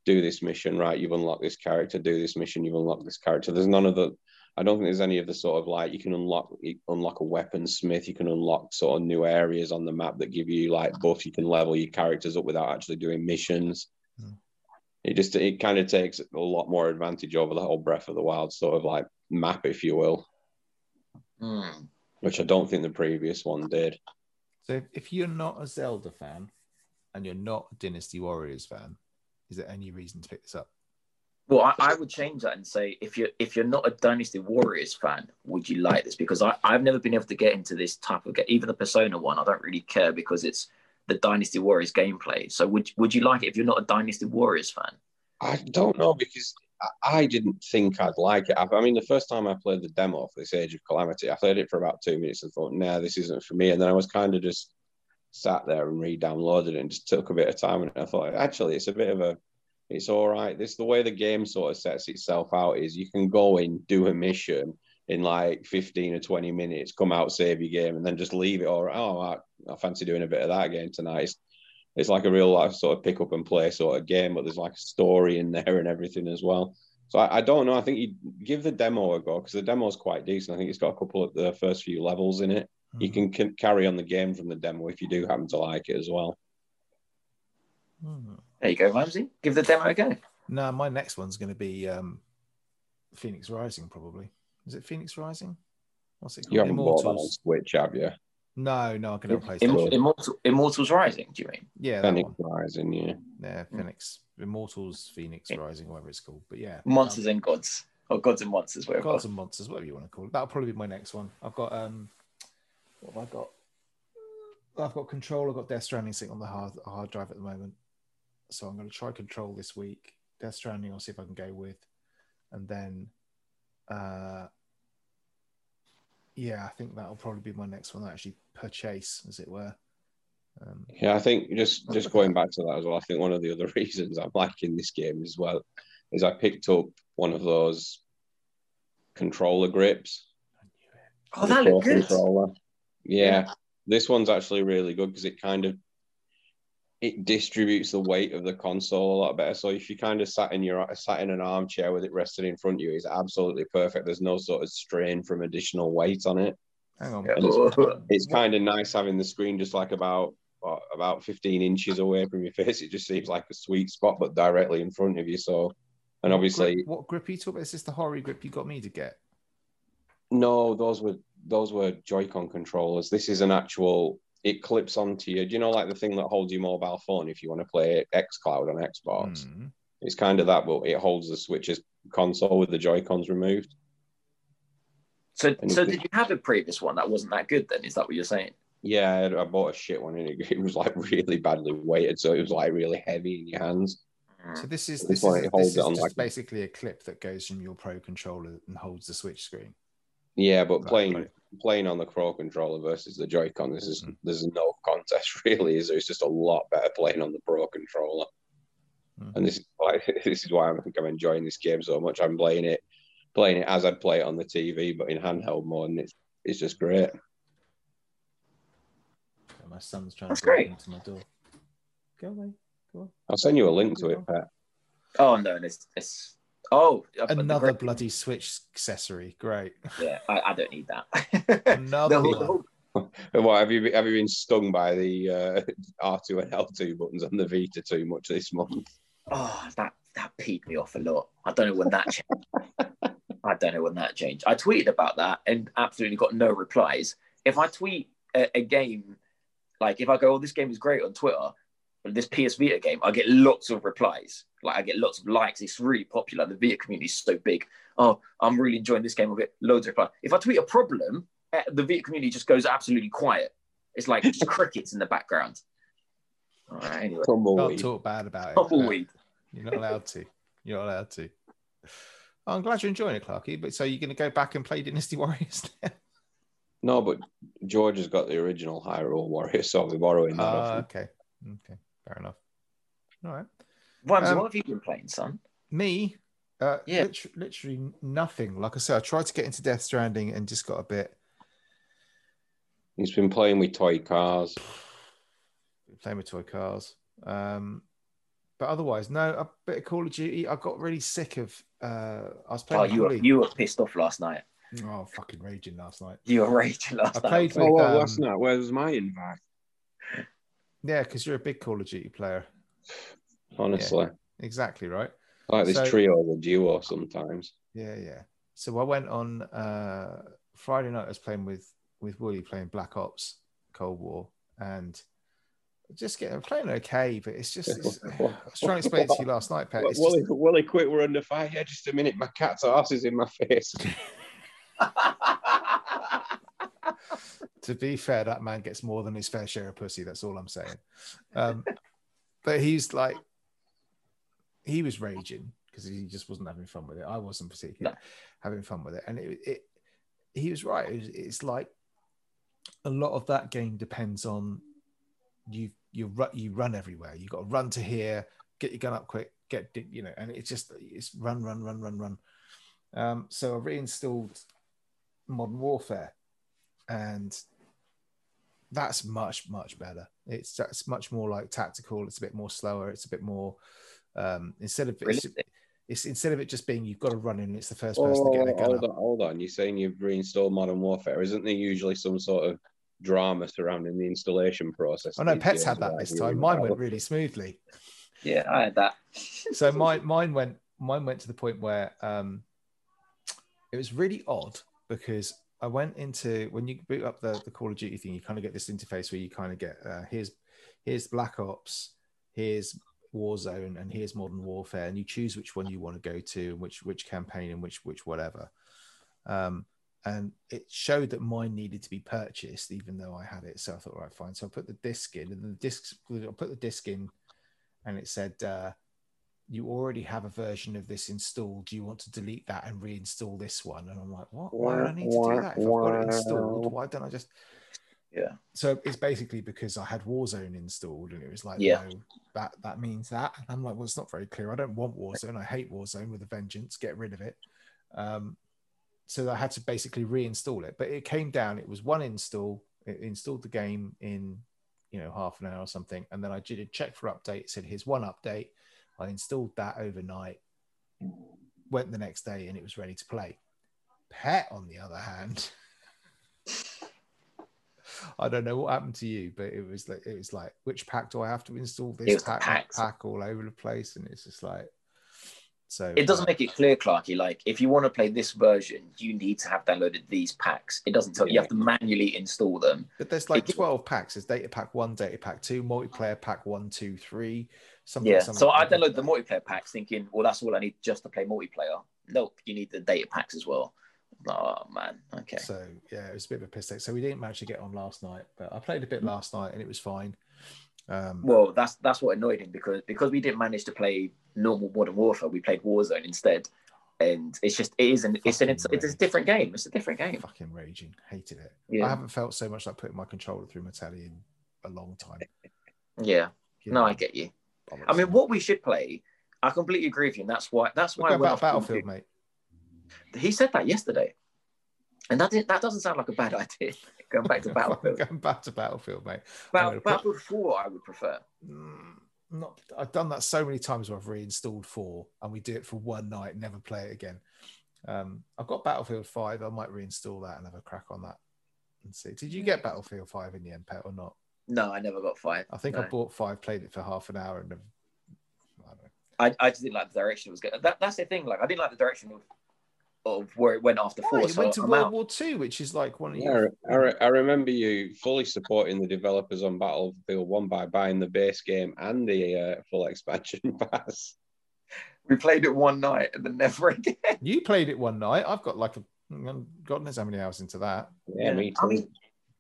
do this mission right. You've unlocked this character. Do this mission. You've unlocked this character. There's none of the. I don't think there's any of the sort of like you can unlock you unlock a weaponsmith. You can unlock sort of new areas on the map that give you like buffs. You can level your characters up without actually doing missions. Hmm. It just it kind of takes a lot more advantage over the whole Breath of the Wild sort of like map, if you will, Hmm. which I don't think the previous one did. So if, if you're not a Zelda fan and you're not a Dynasty Warriors fan, is there any reason to pick this up? Well, I, I would change that and say if you're if you're not a Dynasty Warriors fan, would you like this? Because I, I've never been able to get into this type of game. Even the Persona one, I don't really care because it's the Dynasty Warriors gameplay. So would would you like it if you're not a Dynasty Warriors fan? I don't know because I- didn't think I'd like it. I, I mean, the first time I played the demo for this Age of Calamity, I played it for about two minutes and thought, nah, this isn't for me. And then I was kind of just sat there and re-downloaded it and just took a bit of time. And I thought, actually, it's a bit of a, it's all right. This the way the game sort of sets itself out is you can go in, do a mission in like 15 or 20 minutes, come out, save your game, and then just leave it. Or oh, I, I fancy doing a bit of that again tonight. It's, it's like a real life sort of pick up and play sort of game, but there's like a story in there and everything as well. So I, I don't know. I think you give the demo a go because the demo is quite decent. I think it's got a couple of the first few levels in it. You can, can carry on the game from the demo if you do happen to like it as well. Hmm. There you go, Ramsey. Give the demo a go. No, my next one's going to be um, Phoenix Rising, probably. Is it Phoenix Rising? What's it called? You haven't bought that on Immortals. Switch, have you? No, no, I can have Im- PlayStation. Immortal, Immortals Rising. Do you mean? yeah, that Phoenix one. Rising, yeah. Yeah, Phoenix, Immortals, Phoenix Rising, whatever it's called. But yeah, Monsters um, and Gods, or Gods and Monsters, whatever. Gods and Monsters, whatever you want to call it. That'll probably be my next one. I've got um, what have I got? I've got Control. I've got Death Stranding sitting on the hard hard drive at the moment, so I'm going to try Control this week. Death Stranding, I'll see if I can go with, and then, uh, yeah, I think that'll probably be my next one. I actually purchase, as it were. Um, Yeah, I think just just going back to that as well, I think one of the other [laughs] reasons I'm liking this game as well is I picked up one of those controller grips. Oh, that Pro looked good. controller. Yeah, this one's actually really good because it kind of it distributes the weight of the console a lot better. So if you kind of sat in your sat in an armchair with it rested in front of you, it's absolutely perfect. There's no sort of strain from additional weight on it. hang on, it's, [laughs] it's kind of nice having the screen just like about what, about 15 inches away from your [laughs] face. It just seems like a sweet spot, but directly in front of you. So, and obviously, grip, what grip are you talking about? Is this the horror grip you got me to get? no, those were those were Joy-Con controllers. This is an actual. It clips onto you. Do you know like the thing that holds your mobile phone if you want to play XCloud on Xbox? Hmm. It's kind of that, but it holds the Switch's console with the Joy-Cons removed. So, And so did you have a previous one that wasn't that good? Then is that what you're saying? Yeah, I I bought a shit one and it, it was like really badly weighted, so it was like really heavy in your hands. So this is This this, is, it holds this it is on just like- basically a clip that goes from your Pro controller and holds the Switch screen. Yeah, but Right, playing right. Playing on the Pro controller versus the Joy-Con, this is Mhm. there's no contest [laughs] really. Is there? It's just a lot better playing on the Pro controller, Mhm. and this is why [laughs] this is why I think I'm enjoying this game so much. I'm playing it playing it as I'd play it on the TV, but in handheld mode, and it's it's just great. My son's trying That's to break into my door. Go away. Go on. I'll send you a link to it, Pat. Oh no, it's it's oh up at the Another grip- bloody Switch accessory. Great. Yeah, I, I don't need that. Another the [laughs] one. the whole, [laughs] what have you been, have you been stung by the uh, R2 and L2 buttons on the Vita too much this month? Oh, that that peed me off a lot. I don't know when that changed. [laughs] I don't know when that changed. I tweeted about that and absolutely got no replies. If I tweet a, a game, like if I go, "Oh, this game is great" on Twitter, this PS Vita game, I get lots of replies. Like I get lots of likes. It's really popular. The Vita community is so big. Oh, I'm really enjoying this game. I get loads of replies. If I tweet a problem, eh, the Vita community just goes absolutely quiet. It's like just [laughs] crickets in the background. All right, anyway. Can't talk bad about it. Tumbleweed. [laughs] You're not allowed to. You're not allowed to. Oh, I'm glad you're enjoying it, Clarky. But so you're going to go back and play Dynasty [laughs] Warriors now? No, but George has got the original Hyrule Warrior, so I'll be borrowing that. off Ah, okay. Okay. Fair enough. All right. Ramsey, Um, what have you been playing, son? Me, uh, Yeah. lit- literally nothing. Like I said, I tried to get into Death Stranding and just got a bit He's been playing with toy cars. [sighs] playing with toy cars. Um, but otherwise, no, a bit of Call of Duty. I got really sick of. Uh, I was playing. Oh, you were you were pissed off last night. Oh, fucking raging last night. You were raging last I night. played Oh, with. well, um, last night. Where's my invite? Yeah, because you're a big Call of Duty player. Honestly, Exactly right. I like this So- trio or duo sometimes. Yeah, yeah. So I went on uh, Friday night. I was playing with with Willie playing Black Ops Cold War and just getting playing okay, but it's just. It's, [laughs] I was trying to explain it to you last night, Pat. It's Willie, just, Willie, quick, we're under fire. Yeah, just a minute. My cat's arse is in my face. [laughs] to be fair, that man gets more than his fair share of pussy. That's all I'm saying. Um, [laughs] but he's like, he was raging because he just wasn't having fun with it. I wasn't particularly No. having fun with it, and it, it he was right. It was, it's like a lot of that game depends on you. You run, you run everywhere. You got to run to here, get your gun up quick, get you know, and it's just it's run, run, run, run, run. Um, so I reinstalled Modern Warfare, and that's much much better. It's that's much more like tactical. It's a bit more slower. It's a bit more um, instead of it's, it's instead of it just being you've got to run in. It's the first Oh, person to get a gun hold on, hold on. You're saying you've reinstalled Modern Warfare. Isn't there usually some sort of drama surrounding the installation process? Oh no, Pets had that this time. Mine went really smoothly. yeah, I had that. So mine mine went mine went to the point where um, it was really odd because I went into when you boot up the, the Call of Duty thing, you kind of get this interface where you kind of get uh, here's here's Black Ops, here's Warzone, and here's Modern Warfare, and you choose which one you want to go to, and which which campaign and which which whatever. Um, and it showed that mine needed to be purchased, even though I had it. So I thought, right, fine. So I put the disc in, and the disc I put the disc in, and it said. Uh, you already have a version of this installed. Do you want to delete that and reinstall this one? And I'm like, what? Why do I need to do that? If I've got it installed, why don't I just? Yeah. So it's basically because I had Warzone installed, and it was like, Yeah. no, that that means that. And I'm like, well, it's not very clear. I don't want Warzone. I hate Warzone with a vengeance. Get rid of it. Um, so I had to basically reinstall it. But it came down. It was one install. It installed the game in, you know, half an hour or something, and then I did a check for update. It said, here's one update. I installed that overnight, went the next day, and it was ready to play. Pet, on the other hand, [laughs] I don't know what happened to you, but it was like it was like which pack do I have to install? This pack, pack all over the place, and it's just like so. It doesn't uh, make it clear, Clarky. Like, if you want to play this version, you need to have downloaded these packs. It doesn't tell you. You have to manually install them. But there's like it- 12 packs. There's data pack one, data pack two, multiplayer pack one, two, three. Something, Yeah. something So I downloaded the multiplayer packs, thinking, well, that's all I need just to play multiplayer. Nope, you need the data packs as well. Oh man. Okay. So yeah, it was a bit of a piss take. So we didn't manage to get on last night, but I played a bit last night and it was fine. Um, Well, that's that's what annoyed him because because we didn't manage to play normal Modern Warfare, we played Warzone instead, and it's just it is an it's an it's, it's a different game. It's a different game. fucking raging, hated it. Yeah. I haven't felt so much like putting my controller through my telly in a long time. [laughs] Yeah. You No, I get you. I mean, what we should play, I completely agree with you, and that's why that's why went about Battlefield, mate. He said that yesterday, and that didn't, that doesn't sound like a bad [laughs] idea. Going back to [laughs] Battlefield, Going back to Battlefield, mate. Battle, put- Battlefield Four, I would prefer. Mm, Not. I've done that so many times where I've reinstalled four, and we do it for one night, never play it again. Um, I've got Battlefield Five. I might reinstall that and have a crack on that. Let's see. Did you get Battlefield 5 in the end, Pet, or not? No, I never got five. I think no. I bought five, played it for half an hour, and I don't know. I, I just didn't like the direction it was going. That, that's the thing. Like I didn't like the direction of of where it went after four. It so went to I'm World out. War Two, which is like one of Yeah, your. I, re- I remember you fully supporting the developers on Battlefield 1 by buying the base game and the uh, full expansion [laughs] pass. We played it one night and then never [laughs] again. You played it one night. I've got like a God knows how many hours into that. Yeah, me too. I mean,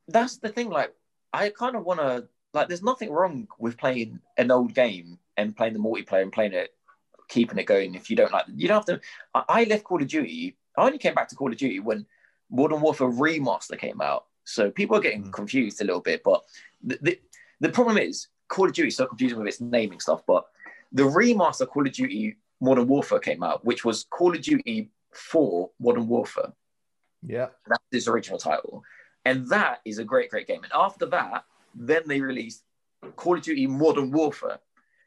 that's the thing. Like, I kind of want to. Like, there's nothing wrong with playing an old game and playing the multiplayer and playing it, keeping it going. If you don't like, you don't have to. I, I left Call of Duty. I only came back to Call of Duty when Modern Warfare Remaster came out. So people are getting Mm. confused a little bit. But the, the the problem is Call of Duty is so confusing with its naming stuff. But the remaster Call of Duty Modern Warfare came out, which was Call of Duty 4 Modern Warfare. Yeah. That's its original title. And that is a great, great game. And after that, then they released Call of Duty Modern Warfare,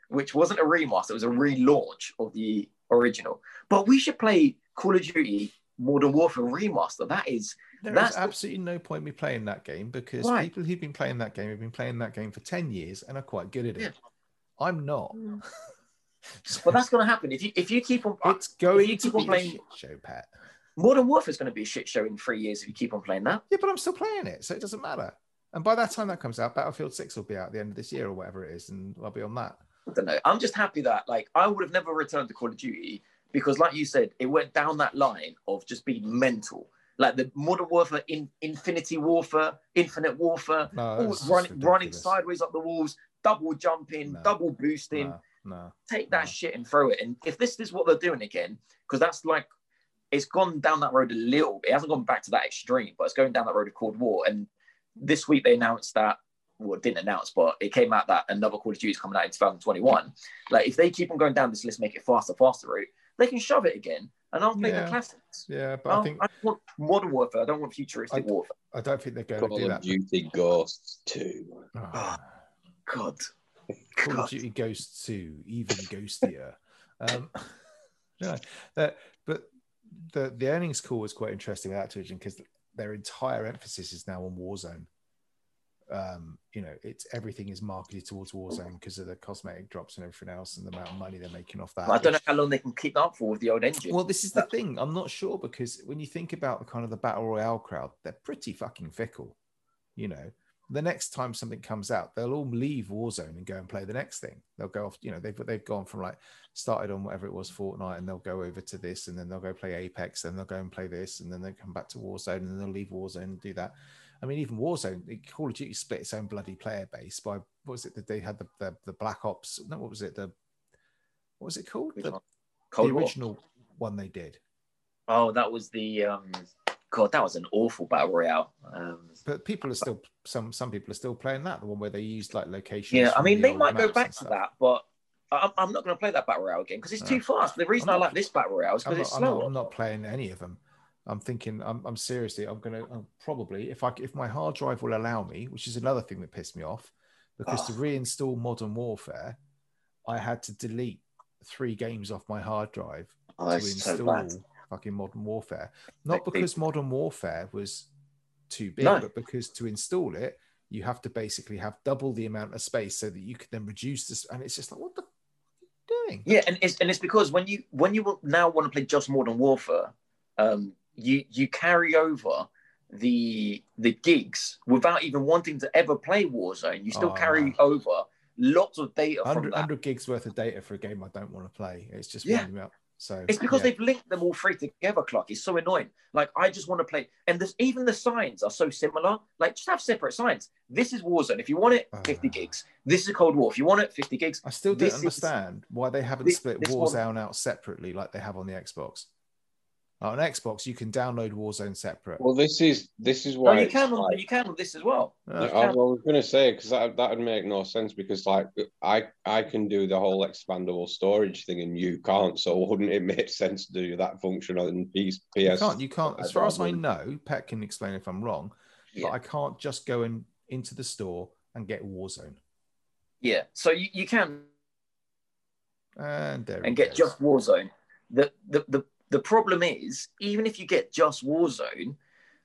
which wasn't a remaster, it was a relaunch of the original. But we should play Call of Duty Modern Warfare Remaster. That is, There That's is absolutely no point me playing that game because Right. people who've been playing that game have been playing that game for 10 years and are quite good at it. Yeah. I'm not. but that's going to happen. If you if you keep on, It's going to be playing- show, Pat. Modern Warfare is going to be a shit show in three years if you keep on playing that. Yeah, but I'm still playing it, so it doesn't matter. And by that time that comes out, Battlefield 6 will be out at the end of this year or whatever it is, and I'll be on that. I don't know. I'm just happy that like I would have never returned to Call of Duty because, like you said, it went down that line of just being mental. Like the Modern Warfare, in Infinity Warfare, Infinite Warfare, No, running, running sideways up the walls, double jumping, No. double boosting. No. Take that shit and throw it. And if this is what they're doing again, because that's like it's gone down that road a little. bit. It hasn't gone back to that extreme, but it's going down that road of Cold War. And this week they announced that, well, it didn't announce, but it came out that another Call of Duty is coming out in 2021. Like if they keep on going down this, let's make it faster, faster route, they can shove it again. And I'll play Yeah. the classics. Yeah, but I'll- I think I want modern warfare. I don't want futuristic I- warfare. I don't think they're going to Call do of that. Duty Ghosts 2. Oh, God. Call God. of Duty Ghosts 2, even ghostier. um, [laughs] no, that, but the the earnings call was quite interesting with Activision because their entire emphasis is now on Warzone. Um, you know, it's everything is marketed towards Warzone because of the cosmetic drops and everything else, and the amount of money they're making off that. I don't know how long they can keep up for with the old engine. Well, this is the thing. I'm not sure because when you think about the kind of the battle royale crowd, they're pretty fucking fickle. You know, the next time something comes out, they'll all leave Warzone and go and play the next thing. They'll go off. You know, they've they've gone from like started on whatever it was Fortnite, and they'll go over to this, and then they'll go play Apex, and they'll go and play this, and then they come back to Warzone, and then they'll leave Warzone and do that. I mean, even Warzone, Call of Duty split its own bloody player base by what was it that they had the, the the Black Ops? No, what was it? The what was it called? The. The original one they did. Oh, that was the um God, that was an awful battle royale. Um But people are still some some people are still playing that the one where they used like locations. yeah, I mean the they might go back to that, but I'm, I'm not going to play that battle royale again because it's No. too fast. The reason I'm I like this battle royale is because not, it's I'm, not. I'm not playing any of them. I'm thinking I'm, I'm seriously I'm gonna probably if I if my hard drive will allow me, which is another thing that pissed me off, because to Oh. reinstall Modern Warfare, I had to delete three games off my hard drive Oh, to it's so fucking Modern Warfare. Not because Modern Warfare was too big, No. but because to install it, you have to basically have double the amount of space so that you can then reduce this. And it's just like, what the f- are you doing? Yeah, and it's and it's because when you when you now want to play just Modern Warfare, um, you you carry over the the gigs without even wanting to ever play Warzone. You still Oh, carry no. over lots of data 100, 100 gigs worth of data for a game I don't want to play. It's just Yeah. Winding me up. So It's because yeah. they've linked them all three together, Clark. It's so annoying. Like I just want to play, and there's even the signs are so similar. Like just have separate signs. This is Warzone. If you want it, 50 Ah. gigs. This is Cold War. If you want it, 50 gigs. I still don't this is- understand why they haven't this- split this one- Warzone out separately like they have on the Xbox. On Xbox, you can download Warzone separate. Well, this is this is No, why you can on like- you can on this as well. Uh, I, I was going to say because that that would make no sense because like I I can do the whole expandable storage thing and you can't. So wouldn't it make sense to do that function on PS? you can't. You can't. As far as I know, Pet can explain if I'm wrong, Yeah. but I can't just go in into the store and get Warzone. Yeah, so you, you can And there and get goes. just Warzone. The, the the the problem is, even if you get just Warzone,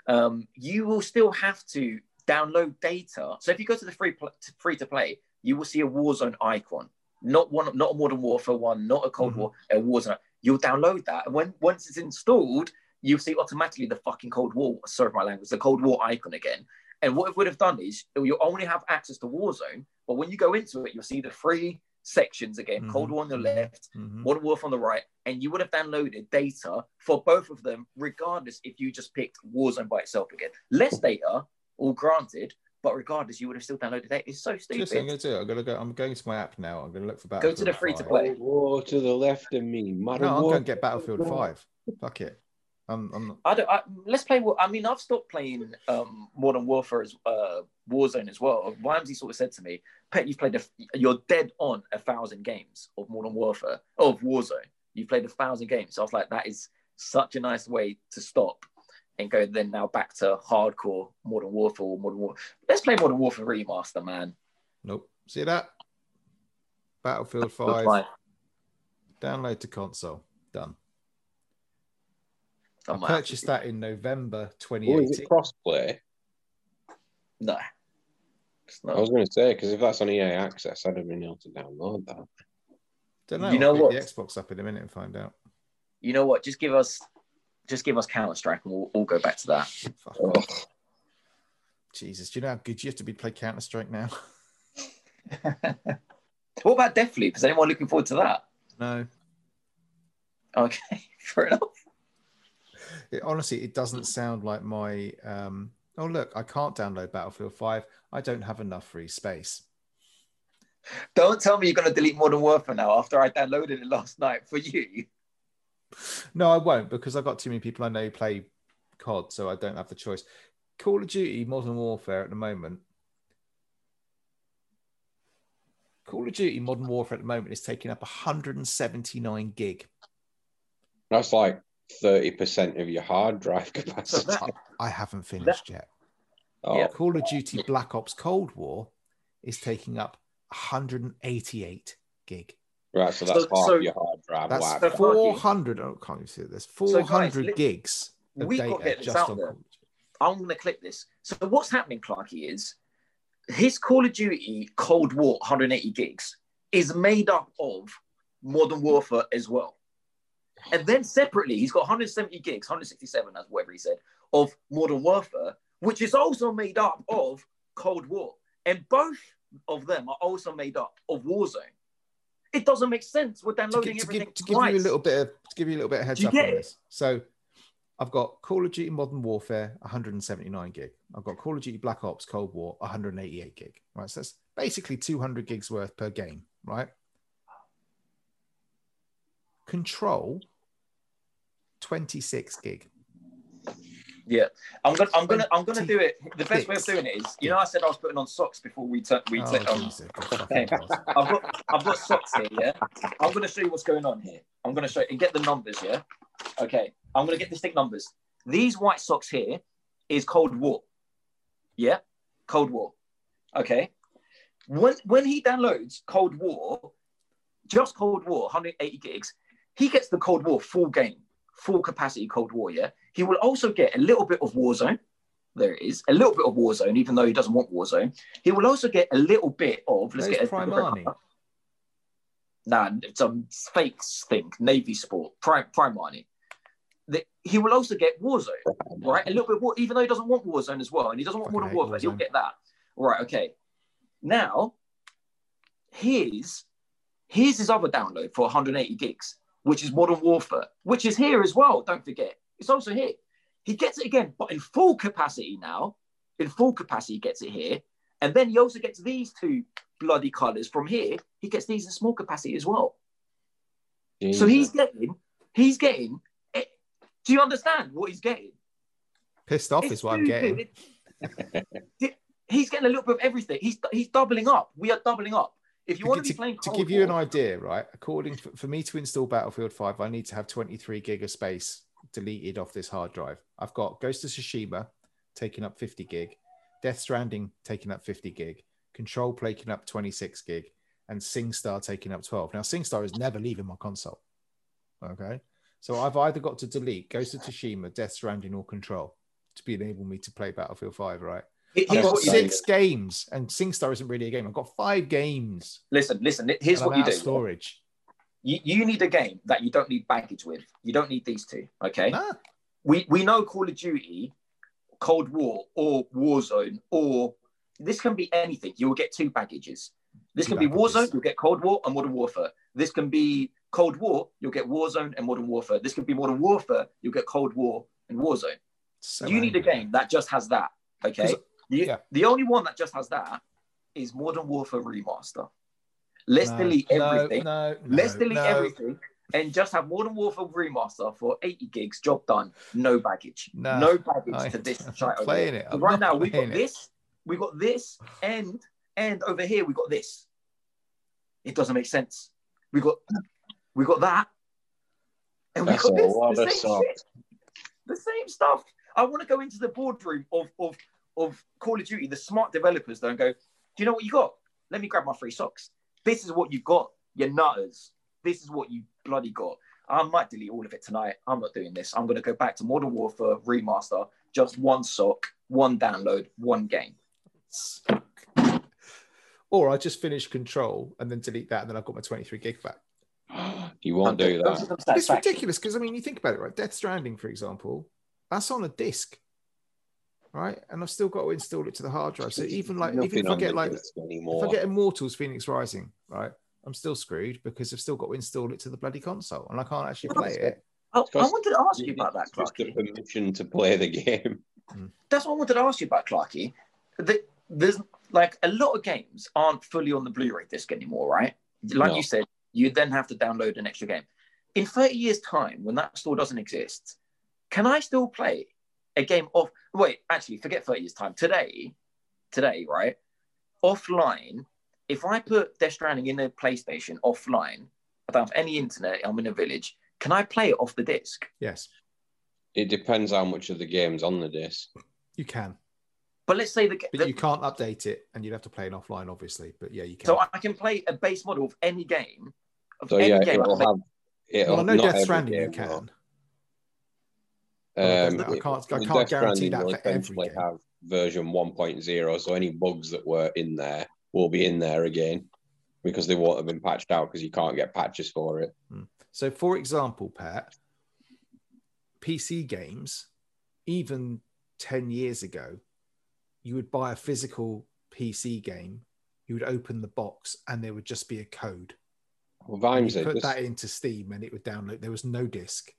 um, you will still have to download data. So if you go to the free pl- free to play, you will see a Warzone icon, not one, not a Modern Warfare one, not a Cold Mhm. War, a Warzone. You'll download that, and when once it's installed, you'll see automatically the fucking Cold War. Sorry for my language, the Cold War icon again. And what it would have done is you'll only have access to Warzone, but when you go into it, you'll see the three sections again: Mhm. Cold War on the left, Mhm. Modern Warfare on the right, and you would have downloaded data for both of them, regardless if you just picked Warzone by itself again. Less data, all granted, but regardless, you would have still downloaded data. It's so Just, I'm stupid. going to do it. I'm going to go. I'm going to my app now. I'm going to look for Battlefield. Go to the free to play. War to the left of me. Modern No, I'm War- going to get Battlefield Five. Fuck it. I'm, I'm not, I don't. I, let's play. I mean, I've stopped playing um, Modern Warfare as uh, Warzone as well. Vimesy sort of said to me, "Pet, you've played. A, you're dead on a thousand games of Modern Warfare of Warzone. You've played a thousand games." So I was like, "That is such a nice way to stop and go then now back to hardcore Modern Warfare or Modern War. Let's play Modern Warfare Remaster, man. nope. See that? Battlefield Good 5. fight. Download to console. Done. I I might have to purchased that in November Oh, is 2018. it crossplay? No, it's I was going to say because if that's on EA Access, I'd have been able to download that. Don't know. You know I'll pick what? the Xbox up in a minute and find out. You know what? Just give us, just give us Counter Strike, and we'll all go back to that. Fuck Ugh. off. Jesus, do you know how good you have to be to play Counter Strike now? [laughs] [laughs] What about Deathloop? Is anyone looking forward to that? no. Okay, [laughs] fair enough. It, honestly, it doesn't sound like my. Um, oh, look, I can't download Battlefield 5. I don't have enough free space. Don't tell me you're going to delete Modern Warfare now after I downloaded it last night for you. No, I won't because I've got too many people I know who play COD, so I don't have the choice. Call of Duty Modern Warfare at the moment. Call of Duty Modern Warfare at the moment is taking up 179 gig. That's like thirty percent of your hard drive So [laughs] capacity. that, I haven't finished yet. oh, Yeah. Call of Duty Black Ops Cold War is taking up 188 gig. right. So that's So- half so- your hard drive. That's Wow. 400. Oh, can't you see it? There's guys, 400 li- gigs of we got to data get this just out on there. Call. I'm going to clip this. So what's happening, Clarky, is his Call of Duty Cold War 180 gigs is made up of Modern Warfare as well. And then separately, he's got 170 gigs, 167, that's whatever he said, of Modern Warfare, which is also made up of Cold War. And both of them are also made up of Warzone. It doesn't make sense. We're to, downloading gi- to everything give, to give you a little bit of to give you a little bit of heads up on it? this. So I've got Call of Duty Modern Warfare 179 gig. I've got Call of Duty Black Ops Cold War 188 gig. Right, so that's basically 200 gigs worth per game. Right. Control 26 gig. Yeah, I'm gonna, I'm gonna, I'm gonna do it. The best way of doing it is, you know, I said I was putting on socks before we took, we Oh, took. Jesus, good fucking okay. God. [laughs] I've got, I've got socks here. Yeah, I'm gonna show you what's going on here. I'm gonna show you, and get the numbers. Yeah, okay. I'm gonna get distinct numbers. These white socks here is Cold War. Yeah, Cold War. Okay. When when he downloads Cold War, just Cold War, 180 gigs, he gets the Cold War full game, full capacity Cold War. Yeah. He will also get a little bit of Warzone. There it is, a little bit of Warzone, even though he doesn't want Warzone. He will also get a little bit of. Let's Where's get a Primani? Nah, it's a [laughs] fake thing, Navy Sport, Prime Primani. The, he will also get Warzone, right? A little bit, of War- even though he doesn't want Warzone as well, and he doesn't want Modern hate Warfare, he'll get that. Right, okay. Now, here's here's his other download for 180 gigs, which is Modern Warfare, which is here as well. Don't forget, it's also here. He gets it again, but in full capacity now. In full capacity, he gets it here, and then he also gets these two bloody colors from here. He gets these in small capacity as well. So he's getting, he's getting. eh, Do you understand what he's getting? Pissed off It's is what I'm getting. [laughs] He's getting a little bit of everything. He's he's doubling up. We are doubling up. If you To, want to to- be playing, to Cold give you an idea, right? According for, for me to install Battlefield 5, I need to have 23 gig of space deleted off this hard drive. I've got Ghost of Tsushima taking up 50 gig, Death Stranding taking up 50 gig, Control taking up 26 gig, and SingStar taking up 12. Now, SingStar is never leaving my console. Okay. So I've either got to delete Ghost of Tsushima, Death Stranding, or Control. to be enable me to play Battlefield 5, right? I've Here's got what you six games, and SingStar isn't really a game. I've got five games. Listen, listen. Here's and what I'm you out do. of storage. You, you need a game that you don't need baggage with. You don't need these two. Okay. Nah, we we know Call of Duty, Cold War, or Warzone, or this can be anything. You will get two baggages. This can be. Warzone, you'll get Cold War and Modern Warfare. This can be Cold War, you'll get Warzone and Modern Warfare. This can be Modern Warfare, you'll get Cold War and Warzone. so you need a game that just has that. Okay. 'Cause- The, yeah. the only one that just has that is Modern Warfare Remaster. Let's No, delete everything. No, no, Let's delete no. everything and just have Modern Warfare Remaster for 80 gigs, job done. No baggage. No, no baggage I- to this [laughs] I'm not shite over playing here. it. 'Cause I'm Right now, we've got it. this, we've got this, and and over here we've got this. It doesn't make sense. We got we got that. And we That's got this. the same stuff. shit. The same stuff. I want to go into the boardroom of, of of Call of Duty, the smart developers don't go, Do you know what you got? Let me grab my free socks. This is what you've got, you nutters. This is what you bloody got. I might delete all of it tonight. I'm not doing this. I'm going to go back to Modern Warfare Remaster, just one sock, one download, one game. Or I just finish Control and then delete that, and then I've got my 23 gig back. [gasps] You won't do Those are that. some It's ridiculous because I mean, you think about it, right? Death Stranding, for example, that's on a disc, right? And I've still got to install it to the hard drive. So even like, even if I get like, disc if. I get Immortals Fenyx Rising, right? I'm still screwed because I've still got to install it to the bloody console, and I can't actually play it. Oh, I, I wanted to ask you about that, It's just a permission to play the game. Hmm. That's what I wanted to ask you about, Clarky. The, there's like a lot of games aren't fully on the Blu-ray disc anymore, right? Like No. you said, you then have to download an extra game. In 30 years' time, when that store doesn't exist, can I still play a game off? Wait, actually, forget 30 years' time. Today, today, right? Offline, if I put Death Stranding in a PlayStation offline, I don't have any internet, I'm in a village, can I play it off the disc? Yes, It depends how much of the game's on the disc. you can, But let's say the, but the you can't update it, and you'd have to play it offline, obviously. But yeah, you can. So I can play a base model of any game. Of So any yeah, game. I it'll have. It'll, well, I know not Death Stranding you can. will. Um, I can't- I can't guarantee that will for every game. have version 1.0, so any bugs that were in there will be in there again because they won't have been patched out because you can't get patches for it. So, for example, Pat, PC games, even 10 years ago, you would buy a physical PC game, you would open the box, and there would just be a code. Well, you put that into Steam and it would download. There was no disc.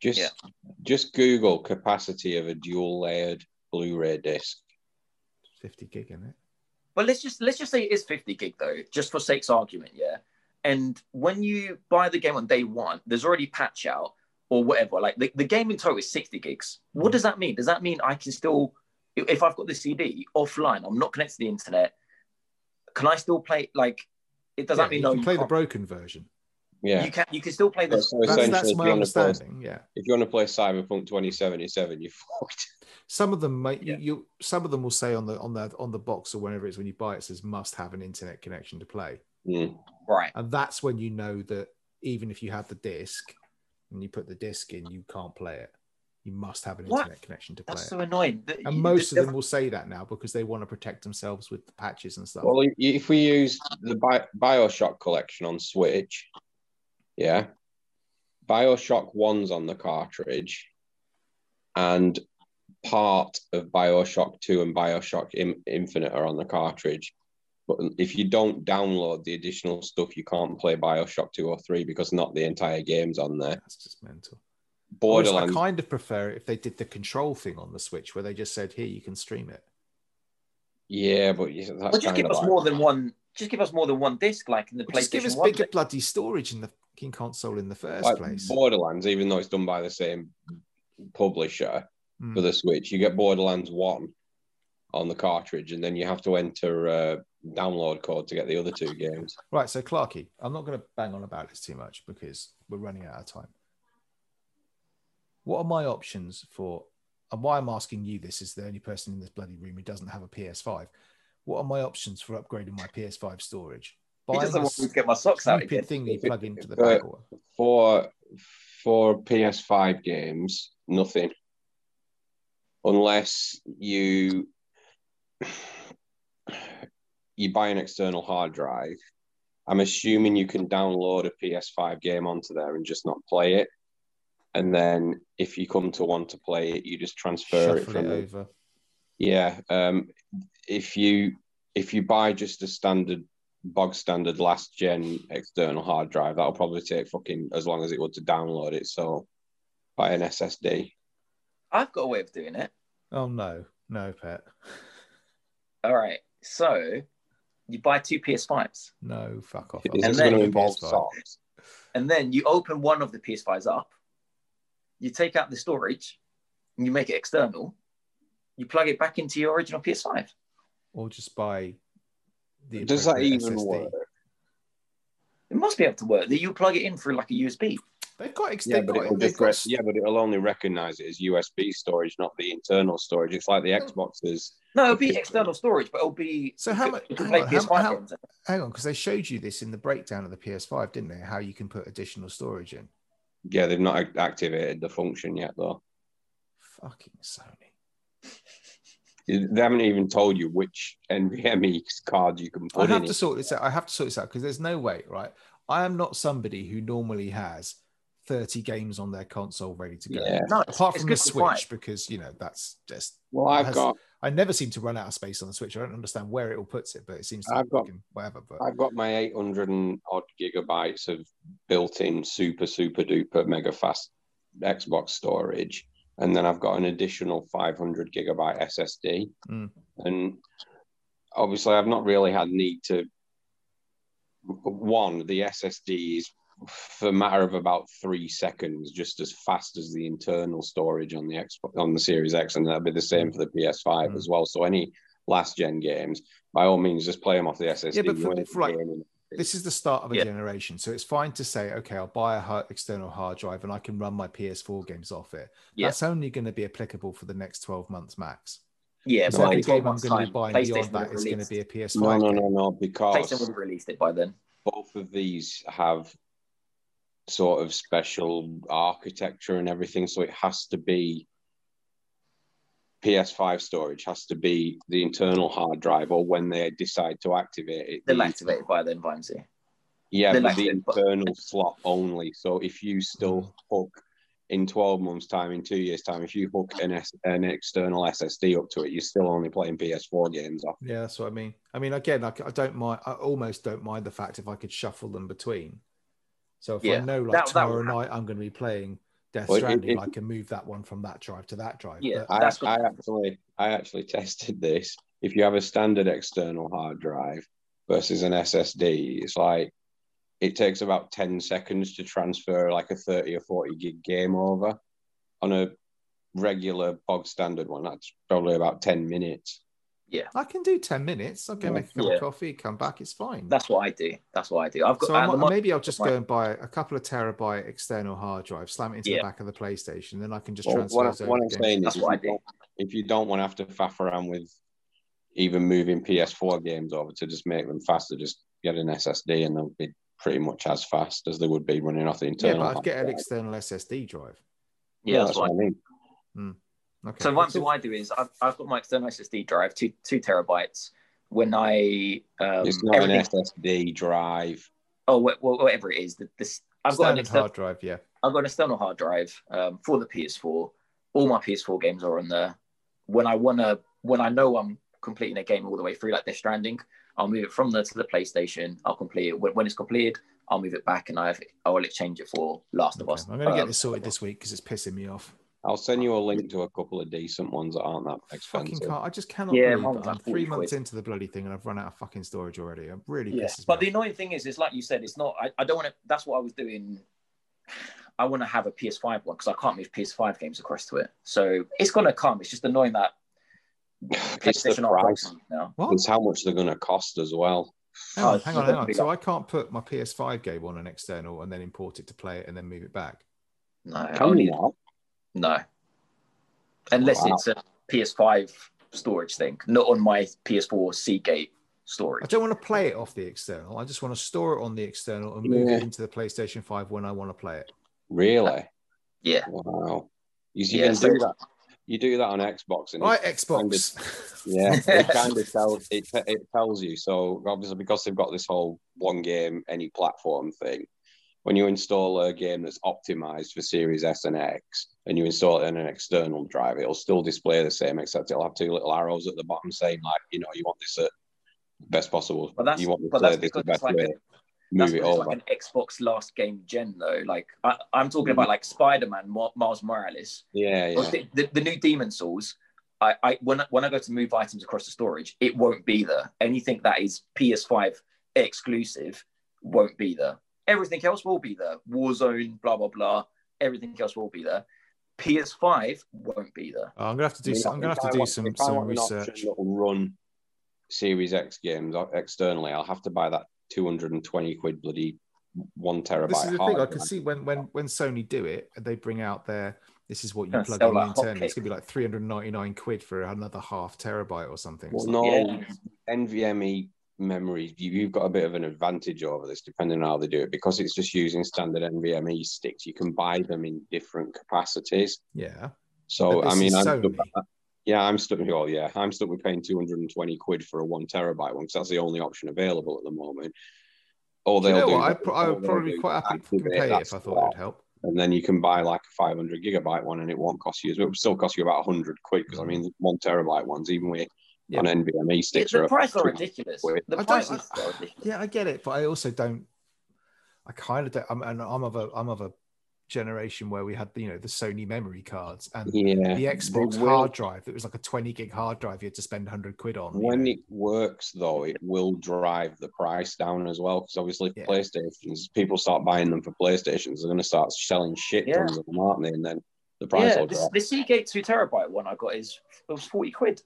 Just, Yeah. just Google capacity of a dual layered Blu-ray disc. 50 gig in it. But let's just let's just say it is 50 gig though, just for sake's argument, yeah. And when you buy the game on day one, there's already patch out or whatever. Like the, the game in total is 60 gigs. What hmm. does that mean? Does that mean I can still, if if I've got the CD offline, I'm not connected to the internet, can I still play? Like, it does Yeah, that mean you no? can you play the can't? broken version. Yeah. You can you can still play the. So That's, that's if my you want to play, understanding. Yeah. if you want to play Cyberpunk 2077, you're [laughs] fucked. Some of them might Yeah. you, you some of them will say on the on the on the box or whenever it's when you buy it, it says must have an internet connection to play. Mm. Right. And that's when you know that even if you have the disc and you put the disc in, you can't play it. You must have an What? internet connection to play That's it. so annoying. The- and you- most the- of them will say that now because they want to protect themselves with the patches and stuff. Well, if we use the Bi- Bioshock collection on Switch, yeah, Bioshock 1's on the cartridge, and part of Bioshock 2 and Bioshock In- Infinite are on the cartridge. But if you don't download the additional stuff, you can't play Bioshock 2 or 3 because not the entire game's on there. That's just mental. Whereas I Borderlands, kind of prefer it if they did the control thing on the Switch where they just said, here, you can stream it. yeah, but you- that's Well, just kind give of us like, more than one. Just give us more than one disc, like in the Well, just give us One. bigger bloody storage in the fucking console in the first like place. Borderlands, even though it's done by the same publisher. Hmm. for the Switch. You get Borderlands 1 on the cartridge, and then you have to enter a download code to get the other two games. Right, so Clarky, I'm not going to bang on about this too much because we're running out of time. What are my options for, and why I'm asking you this is the only person in this bloody room who doesn't have a PS5. What are my options for upgrading my PS5 storage? He doesn't want me to get my socks out stupid again. thing that you If it- plug into the back. or- For for PS5 games, nothing. unless you [sighs] you buy an external hard drive. I'm assuming you can download a PS5 game onto there and just not play it. And then if you come to want to play it, you just transfer it from it over. Yeah. Um, if you if you buy just a standard bog standard last gen external hard drive, that'll probably take fucking as long as it would to download it. So buy an SSD. I've got a way of doing it. Oh no, no, pet. All right. So you buy two PS5s No, fuck off. Is this then- going to involve socks? and then you open one of the PS5s up, you take out the storage, and you make it external, you plug it back into your original PS5. or just buy the Does that even SSD. work? It must be able to work. You plug it in through like a USB. They've got Yeah, extended. but it'll got rec- yeah, but it'll only recognize it as USB storage, not the internal storage. It's like the Xboxes. No, it'll be external storage, but it'll be. So how much- can- you can hang on, how- how- Hang on, because they showed you this in the breakdown of the PS5, didn't they? How you can put additional storage in. Yeah, they've not activated the function yet, though. Fucking Sony. They haven't even told you which NVMe [laughs] card you can I put have in. to it. sort this out. I have to sort this out because there's no way, right? I am not somebody who normally has 30 games on their console ready to go. Yeah. No, Apart from the Switch, five. because you know that's just Well, I've has- got I never seem to run out of space on the Switch. I don't understand where it all puts it, but it seems to I've got- whatever. But I've got my 800 and odd gigabytes of built-in super super duper mega fast Xbox storage, and then I've got an additional 500 gigabyte SSD. Mm. And obviously, I've not really had need to. One, the SSD is for a matter of about three seconds, just as fast as the internal storage on the X on the Series X, and that'll be the same for the PS5 Mm. as well. So any last gen games, by all means, just play them off the SSD. Yeah, but for- won't for like- gain any- this is the start of a Yeah. generation, so it's fine to say, okay, I'll buy a hard, external hard drive and I can run my PS4 games off it. Yeah. That's only going to be applicable for the next 12 months max. Yeah, Because but every in 12 game I'm going to be time, buying beyond would that have is going to be a PS5 no, no, no, no, PlayStation because would have released it by then. both of these have sort of special architecture and everything, so it has to be PS5 storage has to be the internal hard drive, or when they decide to activate it, They'll the- activate it by then, Vimesy. Yeah, They'll but the activate, but- internal slot only. So if you Mm. still hook in 12 months' time, in two years' time, if you hook an, S- an external SSD up to it, you're still only playing PS4 games off. Yeah, that's what I mean. I mean, again, I, I don't mind. I almost don't mind the fact if I could shuffle them between. So if I know like that- that tomorrow would night I'm going to be playing Death Well, it- Stranding, it- I can move that one from that drive to that drive. Yeah. But I, That's what- I actually I actually tested this. If you have a standard external hard drive versus an SSD, it's like it takes about 10 seconds to transfer like a 30 or 40 gig game over. On a regular bog standard one, that's probably about 10 minutes. I can do 10 minutes. I'll go Yeah. make a cup Yeah. of coffee, come back. It's fine. That's what I do. That's what I do. I've got so I the might- moment- maybe I'll just go and buy a couple of terabyte external hard drive, slam it into the back of the PlayStation, then I can just Well, transfer what, what I'm saying is, That's if I you, do. don't, if you don't want to have to faff around with even moving PS4 games over to just make them faster, just get an SSD and they'll be pretty much as fast as they would be running off the internal. Yeah, internal. but I'd hard get an external SSD drive. yeah, that's what I I mean. Hmm. Okay. So one So- thing I do is I've, I've got my external SSD drive, two two terabytes. When I um, It's not an SSD drive. oh wh- wh- whatever it is, the, this I've got an external, hard drive, yeah. I've got an external hard drive um, for the PS4. All my PS4 games are on there. When I wanna, when I know I'm completing a game all the way through, like Death Stranding, I'll move it from there to the PlayStation. I'll complete it. When, when it's completed, I'll move it back and I've, I will exchange it for Last of Us. I'm going to get Um, this sorted this week because it's pissing me off. I'll send you a link to a couple of decent ones that aren't that expensive. can't. I just cannot Yeah, believe that I'm three months quid. into the bloody thing and I've run out of fucking storage already. I'm really Yeah, pisses me but the annoying thing is, is like you said, it's not. I, I don't want to. That's what I was doing. I want to have a PS5 one because I can't move PS5 games across to it. So it's gonna come. It's just annoying that [laughs] It's PlayStation aren't price. now. What? It's how much they're going to cost as well. Hang Oh, on, it's hang on, hang on. So I can't put my PS5 game on an external and then import it to play it and then move it back. No, I Can only not? No. Oh, Unless Wow. it's a PS5 storage thing, not on my PS4 Seagate storage. I don't want to play it off the external. I just want to store it on the external and move Yeah. it into the PlayStation 5 when I want to play it. Really? Uh, yeah, Wow. You, you Yeah, can so- do that. You do that on Xbox, and Right, it Xbox. [laughs] yeah, it kind of tells it, it tells you. So obviously, because they've got this whole one game, any platform thing, when you install a game that's optimized for Series S and X, and you install it in an external drive, it'll still display the same, except it'll have two little arrows at the bottom saying like, you know, you want this at best possible. But that's you want to but play that's this the it's best like way. a, Move that's it it's over. like an Xbox last game gen though. Like I, I'm talking about like Spider-Man, Ma- Miles Morales, yeah, yeah. the, the, the new Demon's Souls. I, I when I- when I go to move items across the storage, it won't be there. Anything that is PS5 exclusive won't be there. Everything else will be there. Warzone, blah blah blah. Everything else will be there. PS5 won't be there. Oh, I'm gonna have to do. I mean, some, I'm gonna have to do want- some I some want an research. That'll run Series X games uh, externally. I'll have to buy that 220 quid bloody one terabyte. This is the thing. I can see when when when Sony do it, they bring out their. This is what you Gonna plug sell in internally. It's gonna be like 399 quid for another half terabyte or something. Well, It's no, Yeah. NVMe memories. You, you've got a bit of an advantage over this, depending on how they do it, because it's just using standard NVMe sticks. You can buy them in different capacities. yeah. So I mean, I'm stuck, yeah, I'm stuck. Oh yeah, I'm stuck with paying 220 quid for a one terabyte one because that's the only option available at the moment. Or they'll know do. what? I, pro- I would probably be quite happy to pay it if I thought slot, it would help. and then you can buy like a 500 gigabyte one, and it won't cost you. It would still cost you about 100 quid because I mm. mean, one terabyte ones, even with Yeah. on NVMe sticks, the are price are ridiculous. quid. The I don't- prices ridiculous. Yeah, I get it, but I also don't. I kind of don't. I'm, and I'm of a I'm of a generation where we had you know the Sony memory cards and Yeah, the Xbox will- hard drive that was like a 20 gig hard drive you had to spend 100 quid on. you When know. it works, though, it will drive the price down as well. Because obviously, Yeah. PlayStations, people start buying them for PlayStations, they're going to start selling shit Yeah. tons of them, aren't they? And then the price Yeah, will this, drop. the Seagate two terabyte one I got is it was forty quid.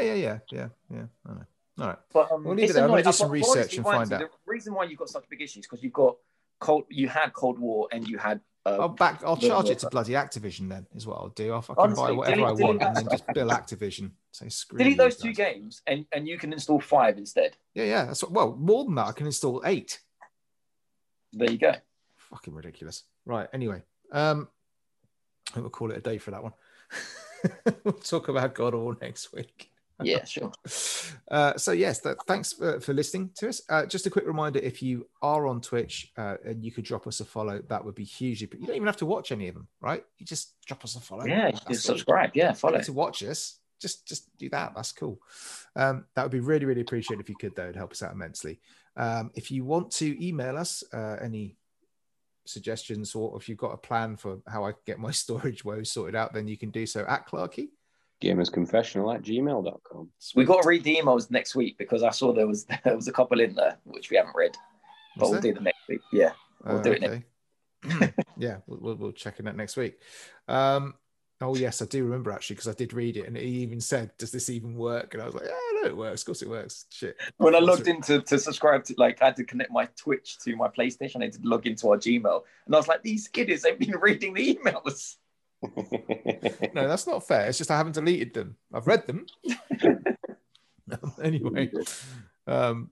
Yeah, yeah, yeah, yeah, yeah. I know. All right. But um, We'll leave it there. I'm gonna do some research and find out. The reason why you've got such big issues because you've got cold. You had Cold War and you had. Uh, I'll back. I'll charge it to bloody Activision then. Is what I'll do. I'll fucking Honestly, buy whatever delete- I delete want and then just bill Activision. Say screw. delete those two guys. games and and you can install five instead. Yeah, yeah. That's what, well more than that. I can install eight. There you go. Fucking ridiculous. Right. Anyway, um, I think we'll call it a day for that one. [laughs] we'll talk about God all next week. Yeah, sure. [laughs] Uh, so yes, that, thanks for, for listening to us. Uh, just a quick reminder: if you are on Twitch uh, and you could drop us a follow, that would be hugely. You don't even have to watch any of them, right? You just drop us a follow. Yeah, you That's can all. subscribe. Yeah, follow. to watch us. Just just do that. That's cool. Um, that would be really really appreciated if you could though. It'd help us out immensely. Um, if you want to email us uh, any suggestions or if you've got a plan for how I get my [laughs] storage woes sorted out, then you can do so at Clarky. Gamersconfessional at gmail.com. We got to read the emails next week because I saw there was [laughs] there was a couple in there which we haven't read, but Was we'll there? do them next week. Yeah, we'll Uh, do it next. [laughs] yeah, we'll, we'll, we'll check in that next week. Um, oh yes, I do remember actually because I did read it and he even said, "Does this even work?" And I was like, "Yeah, no, it works. Of course, it works." Shit. When I logged it- in to, to subscribe to, like, I had to connect my Twitch to my PlayStation. I had to log into our Gmail, and I was like, "These kiddies, they've been [laughs] reading the emails." No, that's not fair. It's just I haven't deleted them. I've read them. [laughs] anyway, um,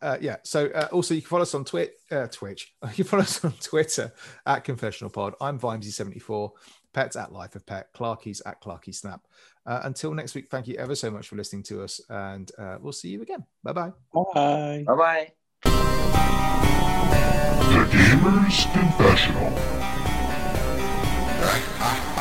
uh, yeah. So uh, also you can follow us on Twitch. Uh, Twitch. [laughs] You can follow us on Twitter at Confessional Pod. I'm Vimesy74. Pets at Life of Pet. Clarky's at Clarky Snap. Uh, until next week, thank you ever so much for listening to us, and uh, we'll see you again. Bye bye. Bye. Bye bye. The Gamer's Confessional. Ah,